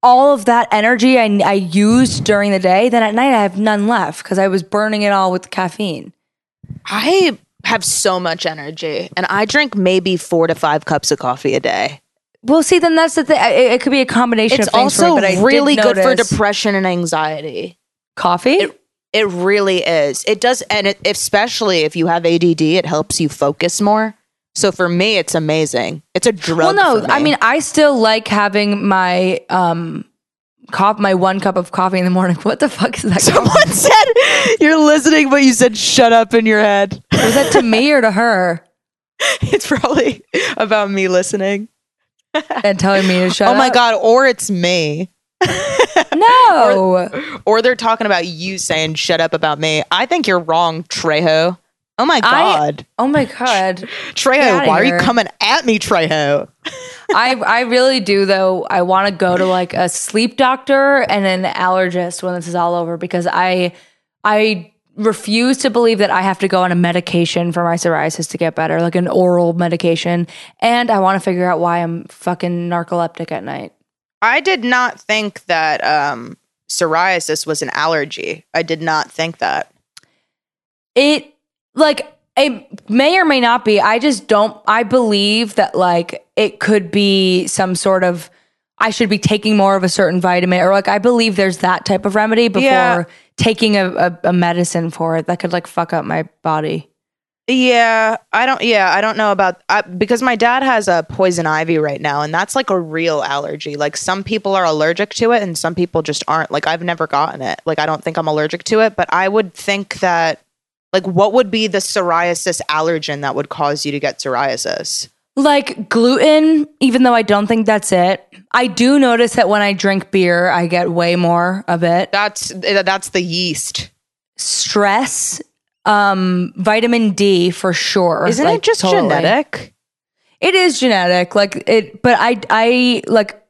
all of that energy I, I used during the day, then at night I have none left because I was burning it all with caffeine. I have so much energy and I drink maybe 4 to 5 cups of coffee a day. Well, see, then that's the thing. It, it could be a combination It's of things also for me, really good for depression and anxiety. coffee. It really is. It does, and it, especially if you have ADD, it helps you focus more. So for me, it's amazing. It's a drug. well, no, me. I mean, I still like having my um, cop, my one cup of coffee in the morning. What the fuck is that? someone said you're listening, but you said "shut up" in your head. Was that to me or to her? it's probably about me listening. And telling me to shut up. oh my god, or it's me, No. or they're talking about you saying "shut up" about me. I think you're wrong, Trejo. Oh my I- god, oh my god. Trejo, why are you coming at me, Trejo? I I really do though. I want to go to like a sleep doctor and an allergist when this is all over because I I refuse to believe that I have to go on a medication for my psoriasis to get better, like an oral medication. And I want to figure out why I'm fucking narcoleptic at night. I did not think that um, psoriasis was an allergy. I did not think that. It like it may or may not be. I just don't I believe that like it could be some sort of I should be taking more of a certain vitamin or like I believe there's that type of remedy before Yeah. taking a, a, a medicine for it that could like fuck up my body. Yeah, I don't. Yeah, I don't know about I, because my dad has a poison ivy right now, and that's like a real allergy. Like some people are allergic to it, and some people just aren't. Like I've never gotten it. Like I don't think I'm allergic to it, but I would think that. Like, what would be the psoriasis allergen that would cause you to get psoriasis? Like gluten, even though I don't think that's it. I do notice that when I drink beer, I get way more of it. That's that's the yeast. Stress, um, vitamin D for sure. Isn't like, it just totally. genetic? It is genetic, like it, but I, I like,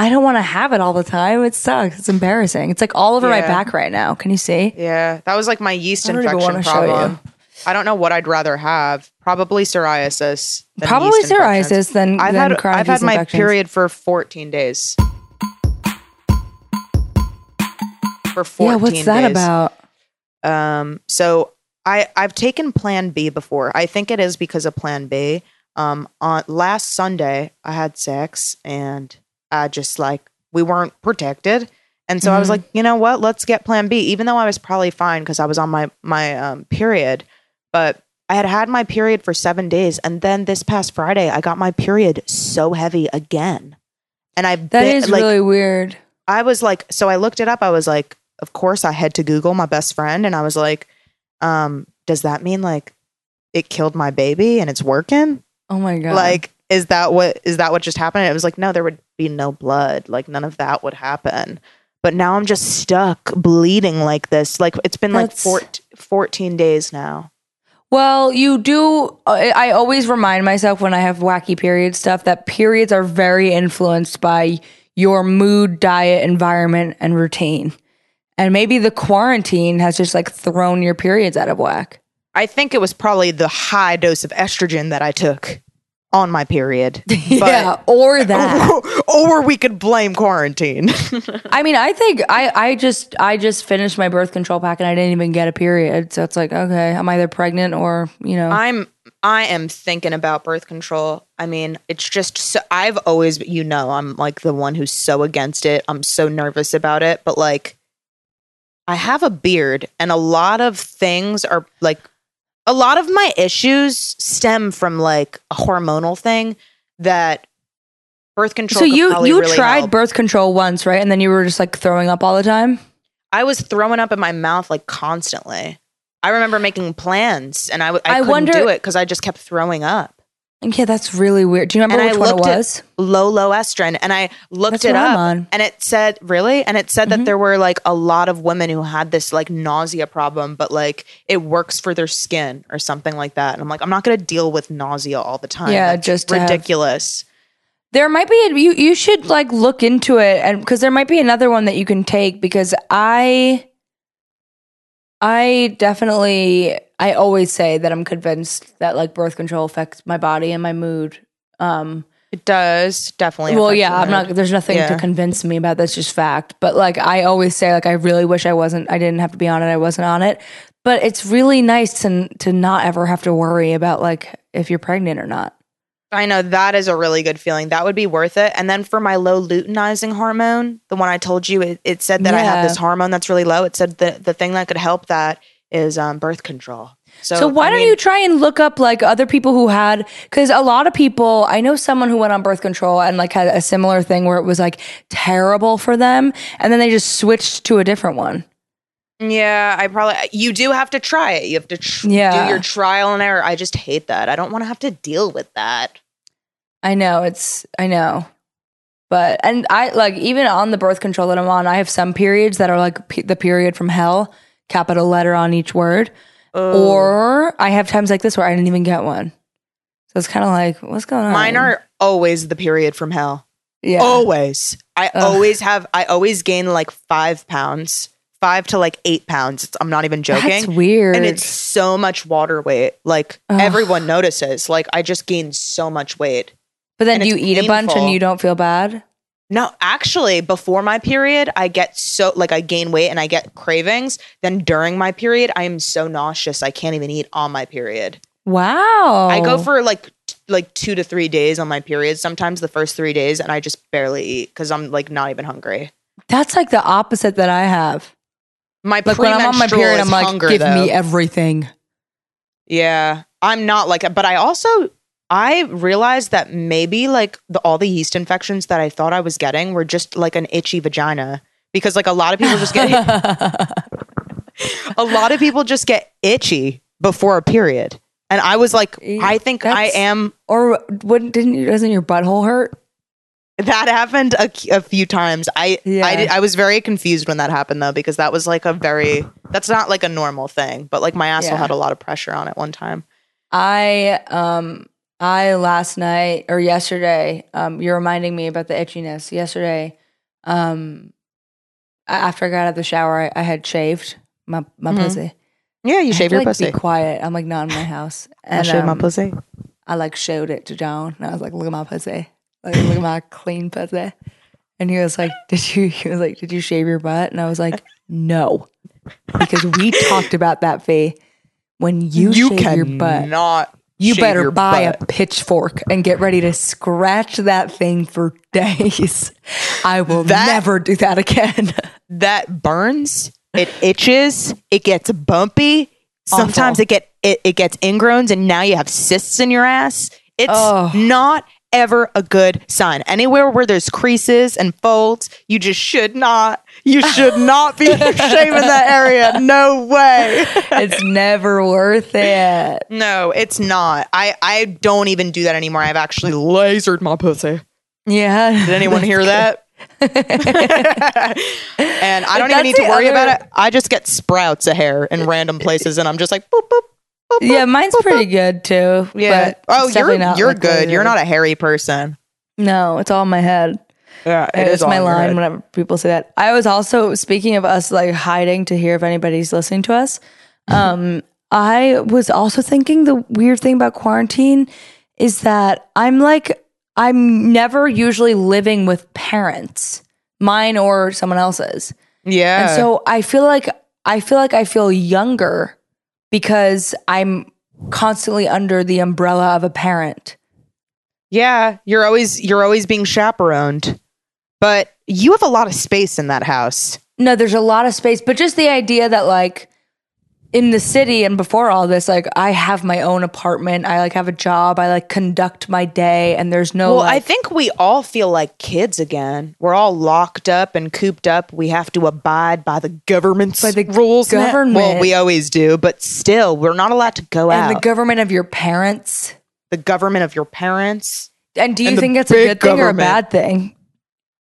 I don't want to have it all the time. It sucks. It's embarrassing. It's like all over my back right now. Can you see? Yeah, that was like my yeast infection wanna show you. problem. I don't know what I'd rather have. Probably psoriasis. than Probably yeast psoriasis. Then I've than had I've had my period for 14 days. For 14 Yeah, what's that days. about? Um, so I I've taken Plan B before. I think it is because of Plan B. Um, on last Sunday I had sex and I just like we weren't protected, and so I was Mhm. like, you know what? Let's get Plan B. Even though I was probably fine because I was on my my um, period, but I had had my period for seven days, and then this past Friday I got my period so heavy again, and I That is like really weird. I was like, so I looked it up. I was like, of course, I had to Google my best friend, and I was like, um, does that mean like it killed my baby and it's working? Oh my god! Like, is that what is that what just happened? And it was like, no, there would be no blood. Like, none of that would happen. but now I'm just stuck bleeding like this. Like it's been like That's- four, 14 days now. Well, you do. I always remind myself when I have wacky period stuff that periods are very influenced by your mood, diet, environment, and routine. And maybe the quarantine has just like thrown your periods out of whack. I think it was probably the high dose of estrogen that I took on my period. yeah, or that. or we could blame quarantine. I mean, I think I, I just I just finished my birth control pack and I didn't even get a period. So it's like, okay, I'm either pregnant or, you know. I'm I am thinking about birth control. I mean, it's just so, I've always you know, I'm like the one who's so against it. I'm so nervous about it, but like I have a beard and a lot of things are like a lot of my issues stem from like a hormonal thing that birth control so you you really tried help. birth control once, right? And then you were just like throwing up all the time? I was throwing up in my mouth like constantly. I remember making plans and I, w- I I couldn't wonder- do it because I just kept throwing up. Yeah, that's really weird. Do you remember And I one it was? Low, low estrogen. And I looked That's it up and it said, really? And it said Mhm. that there were like a lot of women who had this like nausea problem, but like it works for their skin or something like that. And I'm like, I'm not going to deal with nausea all the time. Yeah, That's just to have- ridiculous. There might be a, you you should like look into it and because there might be another one that you can take because I I definitely I always say that I'm convinced that like birth control affects my body and my mood. Um It does definitely. well yeah, I'm not there's nothing Yeah. to convince me about that's just fact. But like I always say like I really wish I wasn't I didn't have to be on it. I wasn't on it. But it's really nice to to not ever have to worry about like if you're pregnant or not. I know that is a really good feeling. That would be worth it. And then for my low luteinizing hormone, the one I told you, it, it said that I have this hormone that's really low. It said that the thing that could help that is um, birth control. So, So why I don't you try and look up like other people who had because a lot of people I know someone who went on birth control and like had a similar thing where it was like terrible for them and then they just switched to a different one. Yeah, I probably you do have to try it. You have to tr- Yeah. do your trial and error. I just hate that. I don't want to have to deal with that. I know it's I know. But and I like even on the birth control that I'm on, I have some periods that are like the period from hell, capital letter on each word. Oh. Or I have times like this where I didn't even get one. So it's kind of like what's going on? mine are always the period from hell. yeah. Always. I Ugh. always have. I always gain like five pounds, five to like eight pounds. It's, I'm not even joking. That's weird. and it's so much water weight. Like Ugh. everyone notices. Like I just gained so much weight. but then you eat a bunch and you don't feel bad. No, actually, before my period, I get so like I gain weight and I get cravings. Then during my period, I am so nauseous I can't even eat on my period. Wow. I go for like t- like two to three days on my period. Sometimes the first three days, and I just barely eat because I'm like not even hungry. That's like the opposite that I have. My Like when I'm on my period, I'm like, hunger, give though. me everything. Yeah, I'm not like, but I also I realized that maybe like the, all the yeast infections that I thought I was getting were just like an itchy vagina because like a lot of people just get a lot of people just get itchy before a period, and I was like, I think I am. or wouldn't didn't doesn't your butthole hurt? That happened a, a few times. I Yeah. I I was very confused when that happened though because that was like a very that's not like a normal thing, but like my asshole Yeah. had a lot of pressure on it one time. I um I last night or yesterday, um, you're reminding me about the itchiness. Yesterday, um after I got out of the shower, I, I had shaved my my Mhm. pussy. Yeah, you I shave had to, your like, pussy. Be quiet. I'm like not in my house. I And shave my um, pussy. I like showed it to John, and I was like, "Look at my pussy, like look at my clean pussy." And he was like, "Did you?" He was like, "Did you shave your butt?" And I was like, "No," because we talked about that fee. When you, shave your butt, Not you better buy butt. a pitchfork and get ready to scratch that thing for days. I will That- never do that again. that burns. It itches. It gets bumpy. Sometimes Awful. it get it, it gets ingrowns, and now you have cysts in your ass. It's Oh. not ever a good sign. Anywhere where there's creases and folds, you just should not. You should not be shaving that area. No way. it's never worth it. No, it's not. I I don't even do that anymore. I've actually lasered my pussy. Yeah. Did anyone hear that? and I don't even need to worry other- about it. I just get sprouts of hair in random places, and I'm just like, boop, boop. Yeah, mine's pretty good too. Yeah. but oh, you're you're like good. You're not a hairy person. No, it's all in my head. Yeah, it it's is my line head. whenever people say that. I was also speaking of us like hiding to hear if anybody's listening to us. Um, I was also thinking the weird thing about quarantine is that I'm like I'm never usually living with parents, mine or someone else's. Yeah. And so I feel like I feel like I feel younger because I'm constantly under the umbrella of a parent. yeah, you're always you're always being chaperoned, but you have a lot of space in that house. No, there's a lot of space, but just the idea that like in the city and before all this, like I have my own apartment, I like have a job, I like conduct my day, and there's no Well, I think we all feel like kids again. We're all locked up and cooped up. We have to abide by the government's By the rules. government. Well, we always do, but still, we're not allowed to go and out. the government of your parents. the government of your parents. And do you And think that's a good thing or a bad thing?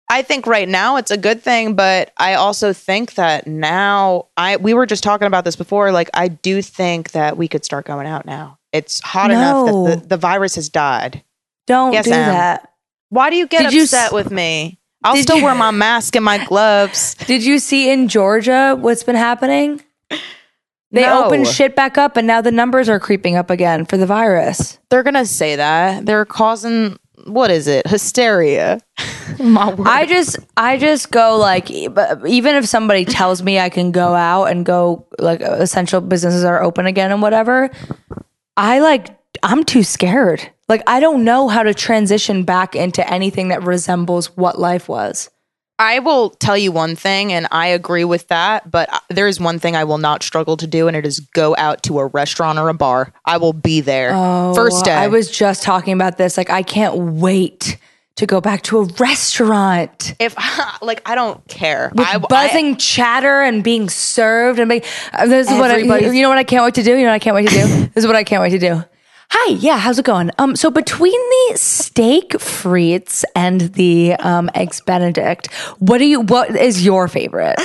I think right now it's a good thing, but I also think that now I we were just talking about this before. Like I do think that we could start going out now. It's hot enough that the, the virus has died. Don't Yes, do Em. that. Why do you get Did you upset s- with me? I'll Did still you- wear my mask and my gloves. Did you see in Georgia what's been happening? They No. opened shit back up and now the numbers are creeping up again for the virus. They're gonna say that they're causing what is it? Hysteria. my word. I just I just go like e- but even if somebody tells me I can go out and go like essential businesses are open again and whatever, I like I'm too scared. Like I don't know how to transition back into anything that resembles what life was. I will tell you one thing, and I agree with that. But uh, there is one thing I will not struggle to do, and it is go out to a restaurant or a bar. I will be there first day. Oh, I was just talking about this. Like I can't wait to go back to a restaurant. if like I don't care. with I, buzzing chatter and being served and being, uh, this is what I, you know what I can't wait to do. You know what I can't wait to do. this is what I can't wait to do. Hi, yeah, how's it going? Um, so between the steak frites and the um eggs Benedict, what do you? What is your favorite?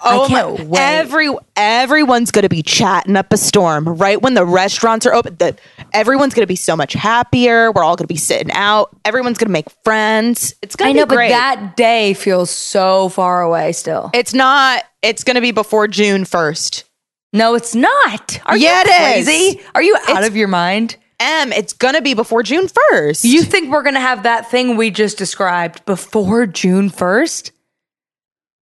Oh I can't my, wait. Every everyone's gonna be chatting up a storm right when the restaurants are open. The, everyone's gonna be so much happier. We're all gonna be sitting out. Everyone's gonna make friends. It's gonna I know, be great. but that day feels so far away still. it's not. It's gonna be before June first. No, it's not. Are Yeah, you it is. crazy? Are you out It's- of your mind? M. It's gonna be before June first. You think we're gonna have that thing we just described before June first?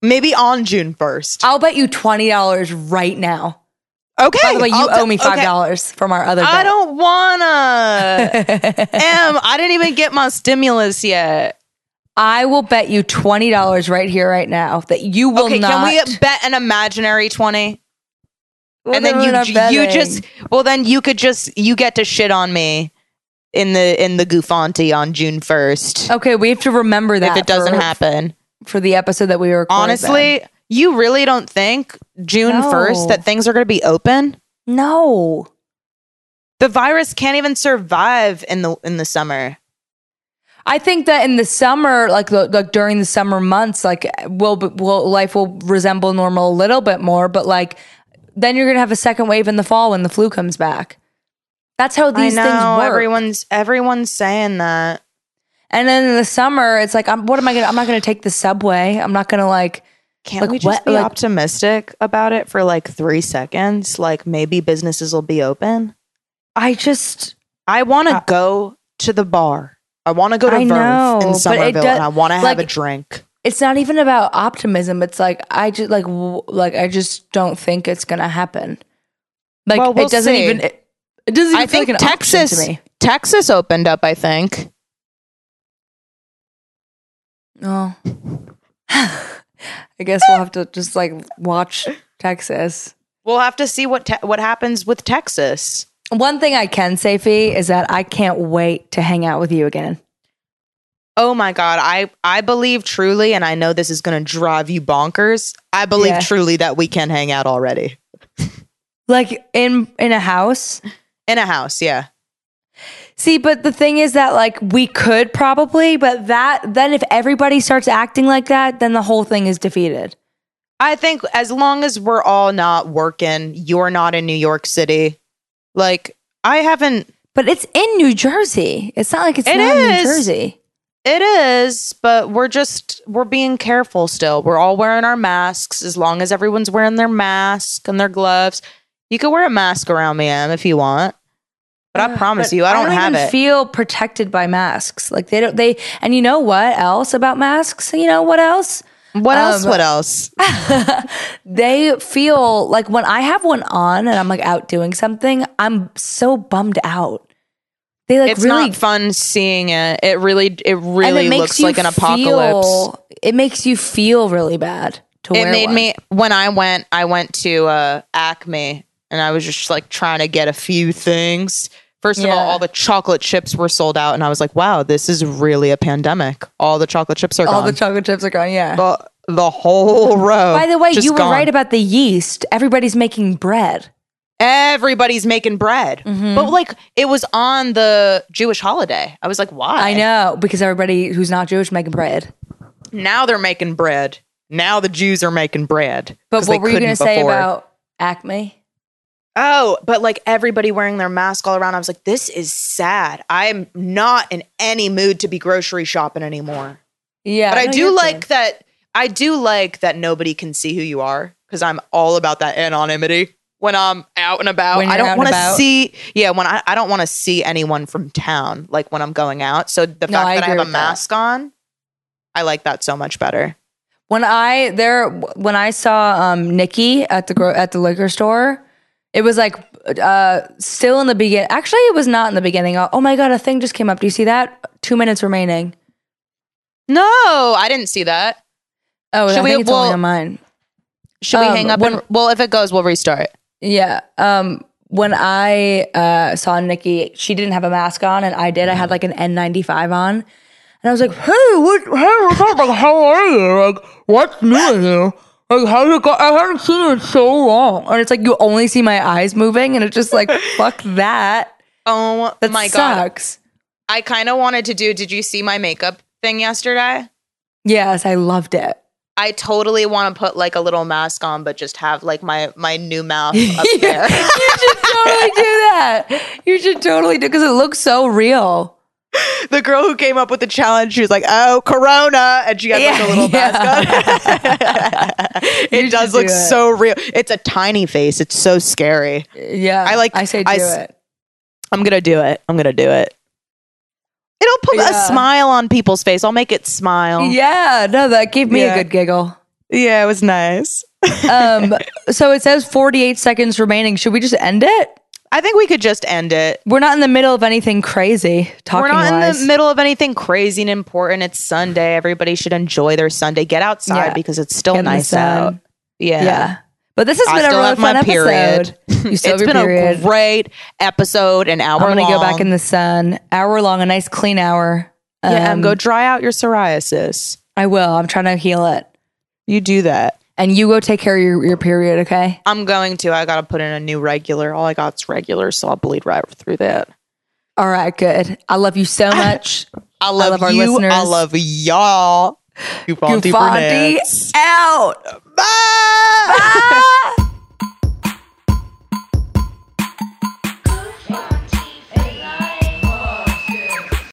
maybe on June first. I'll bet you twenty dollars right now. Okay. By the way, you I'll owe t- me five okay. dollars from our other. I don't wanna. M. I didn't even get my stimulus yet. I will bet you twenty dollars right here, right now, that you will okay, not. can we bet an imaginary twenty? And then you you just well then you could just you get to shit on me in the in the Goofanti on June first okay. We have to remember that if it doesn't for, happen. for the episode that we were. Honestly, you really don't think June No. first that things are going to be open? no. The virus can't even survive in the in the summer. I think that in the summer, like the, like during the summer months, like will will life will resemble normal a little bit more, but like then you're gonna have a second wave in the fall when the flu comes back. That's how these I know things work. everyone's everyone's saying that. and then in the summer, it's like, I'm, what am I gonna? I'm not gonna take the subway. I'm not gonna like. Can't Like we just what- be like- optimistic about it for like three seconds? Like maybe businesses will be open. I just I want to go to the bar. I want to go to I Verve know, in Somerville, does- and I want to have like- a drink. It's not even about optimism. It's like I just like w- like I just don't think it's gonna happen. Like Well, we'll it doesn't see. even it, it doesn't even I feel think like an option Texas, to me. Texas opened up. I think. Oh. I guess we'll have to just like watch Texas. We'll have to see what te- what happens with Texas. One thing I can say, Fee, is that I can't wait to hang out with you again. Oh my god, I I believe truly, and I know this is going to drive you bonkers. I believe Yeah. truly that we can hang out already Like in in a house. in a house. Yeah, See, but the thing is that like we could probably, but that then if everybody starts acting like that, then the whole thing is defeated. I think as long as we're all not working, you're not in New York City. Like I haven't But it's in New Jersey. It's not like it's It not in New. Jersey. It is, but we're just we're being careful still. We're all wearing our masks as long as everyone's wearing their mask and their gloves. You can wear a mask around me, Em, if you want. But I promise but you, I don't, have even it. feel protected by masks. Like they don't they and you know what else about masks? You know what else? what else? um, What else? They feel like when I have one on and I'm like out doing something, I'm so bummed out. They like It's really not fun seeing it. It really, it really it looks like an apocalypse. feel- it makes you feel really bad to wear it made one. me when I went. I went to uh, Acme, and I was just like trying to get a few things. First of all, Yeah. all the chocolate chips were sold out, and I was like, "Wow, this is really a pandemic." All the chocolate chips are gone. all gone. the chocolate chips are gone. Yeah. the, the whole row. By the way, you were gone. right about the yeast. Everybody's making bread. Everybody's making bread, Mm-hmm. but like it was on the Jewish holiday. I was like, "Why?" I know because everybody who's not Jewish making bread. Now they're making bread. Now the Jews are making bread. But what were you going to say about Acme? Oh, but like everybody wearing their mask all around. I was like, this is sad. I am not in any mood to be grocery shopping anymore. Yeah, But I no, do like good. that. I do like that nobody can see who you are because I'm all about that anonymity when I'm out and about. I don't want to see, yeah, when I, I don't want to see anyone from town, like when I'm going out. So the No, fact I that I agree have a with that. mask on, I like that so much better. When I there when I saw um Nikki at the gro- at the liquor store, it was like uh still in the begin. Actually, it was not in the beginning. Oh my god, a thing just came up. Do you see that? Two minutes remaining. No, I didn't see that. Oh, Should I we- think it's only well- on mine. Should we Um, hang up? when- and, well, if it goes, we'll restart. Yeah. Um. When I uh, saw Nikki, she didn't have a mask on, and I did. I had like an N95 on, and I was like, "Hey, what? Hey, what's up? Like, how are you? Like, what's new with you? Like, how you go? I haven't seen you in so long." And it's like you only see my eyes moving, and it's just like, "Fuck that." Oh That my god! sucks. I kind of wanted to do. Did you see my makeup thing yesterday? Yes, I loved it. I totally want to put like a little mask on, but just have like my my new mouth up there. you should totally do that. You should totally do because it looks so real. the girl who came up with the challenge, she was like, "Oh, Corona," and she had like a little yeah. mask on. It does should look do it. so real. It's a tiny face. It's so scary. Yeah, I like- I say do I it. I'm gonna do it. I'm gonna do it. It'll put a smile on people's face. I'll make it smile. Yeah, no, that gave me Yeah. a good giggle. yeah, it was nice. Um, so it says 48 seconds remaining. Should we just end it? I think we could just end it. We're not in the middle of anything crazy. Talking We're not wise. in the middle of anything crazy and important. It's Sunday. Everybody should enjoy their Sunday. Get outside Yeah. because it's still Get nice out. Yeah. Yeah. But this has I been a really fun episode. period. You still it's have your been period. a great episode, an hour I'm gonna go back in the sun. Hour long, a nice clean hour. yeah, Um, and go dry out your psoriasis. I will. I'm trying to heal it. You do that. And you go take care of your, your period, okay? I'm going to. I got to put in a new regular. All I got's regular, so I'll bleed right through that. All right, good. I love you so much. I love, love our you. listeners. I love y'all. Goofanti, out. Bye. Bye.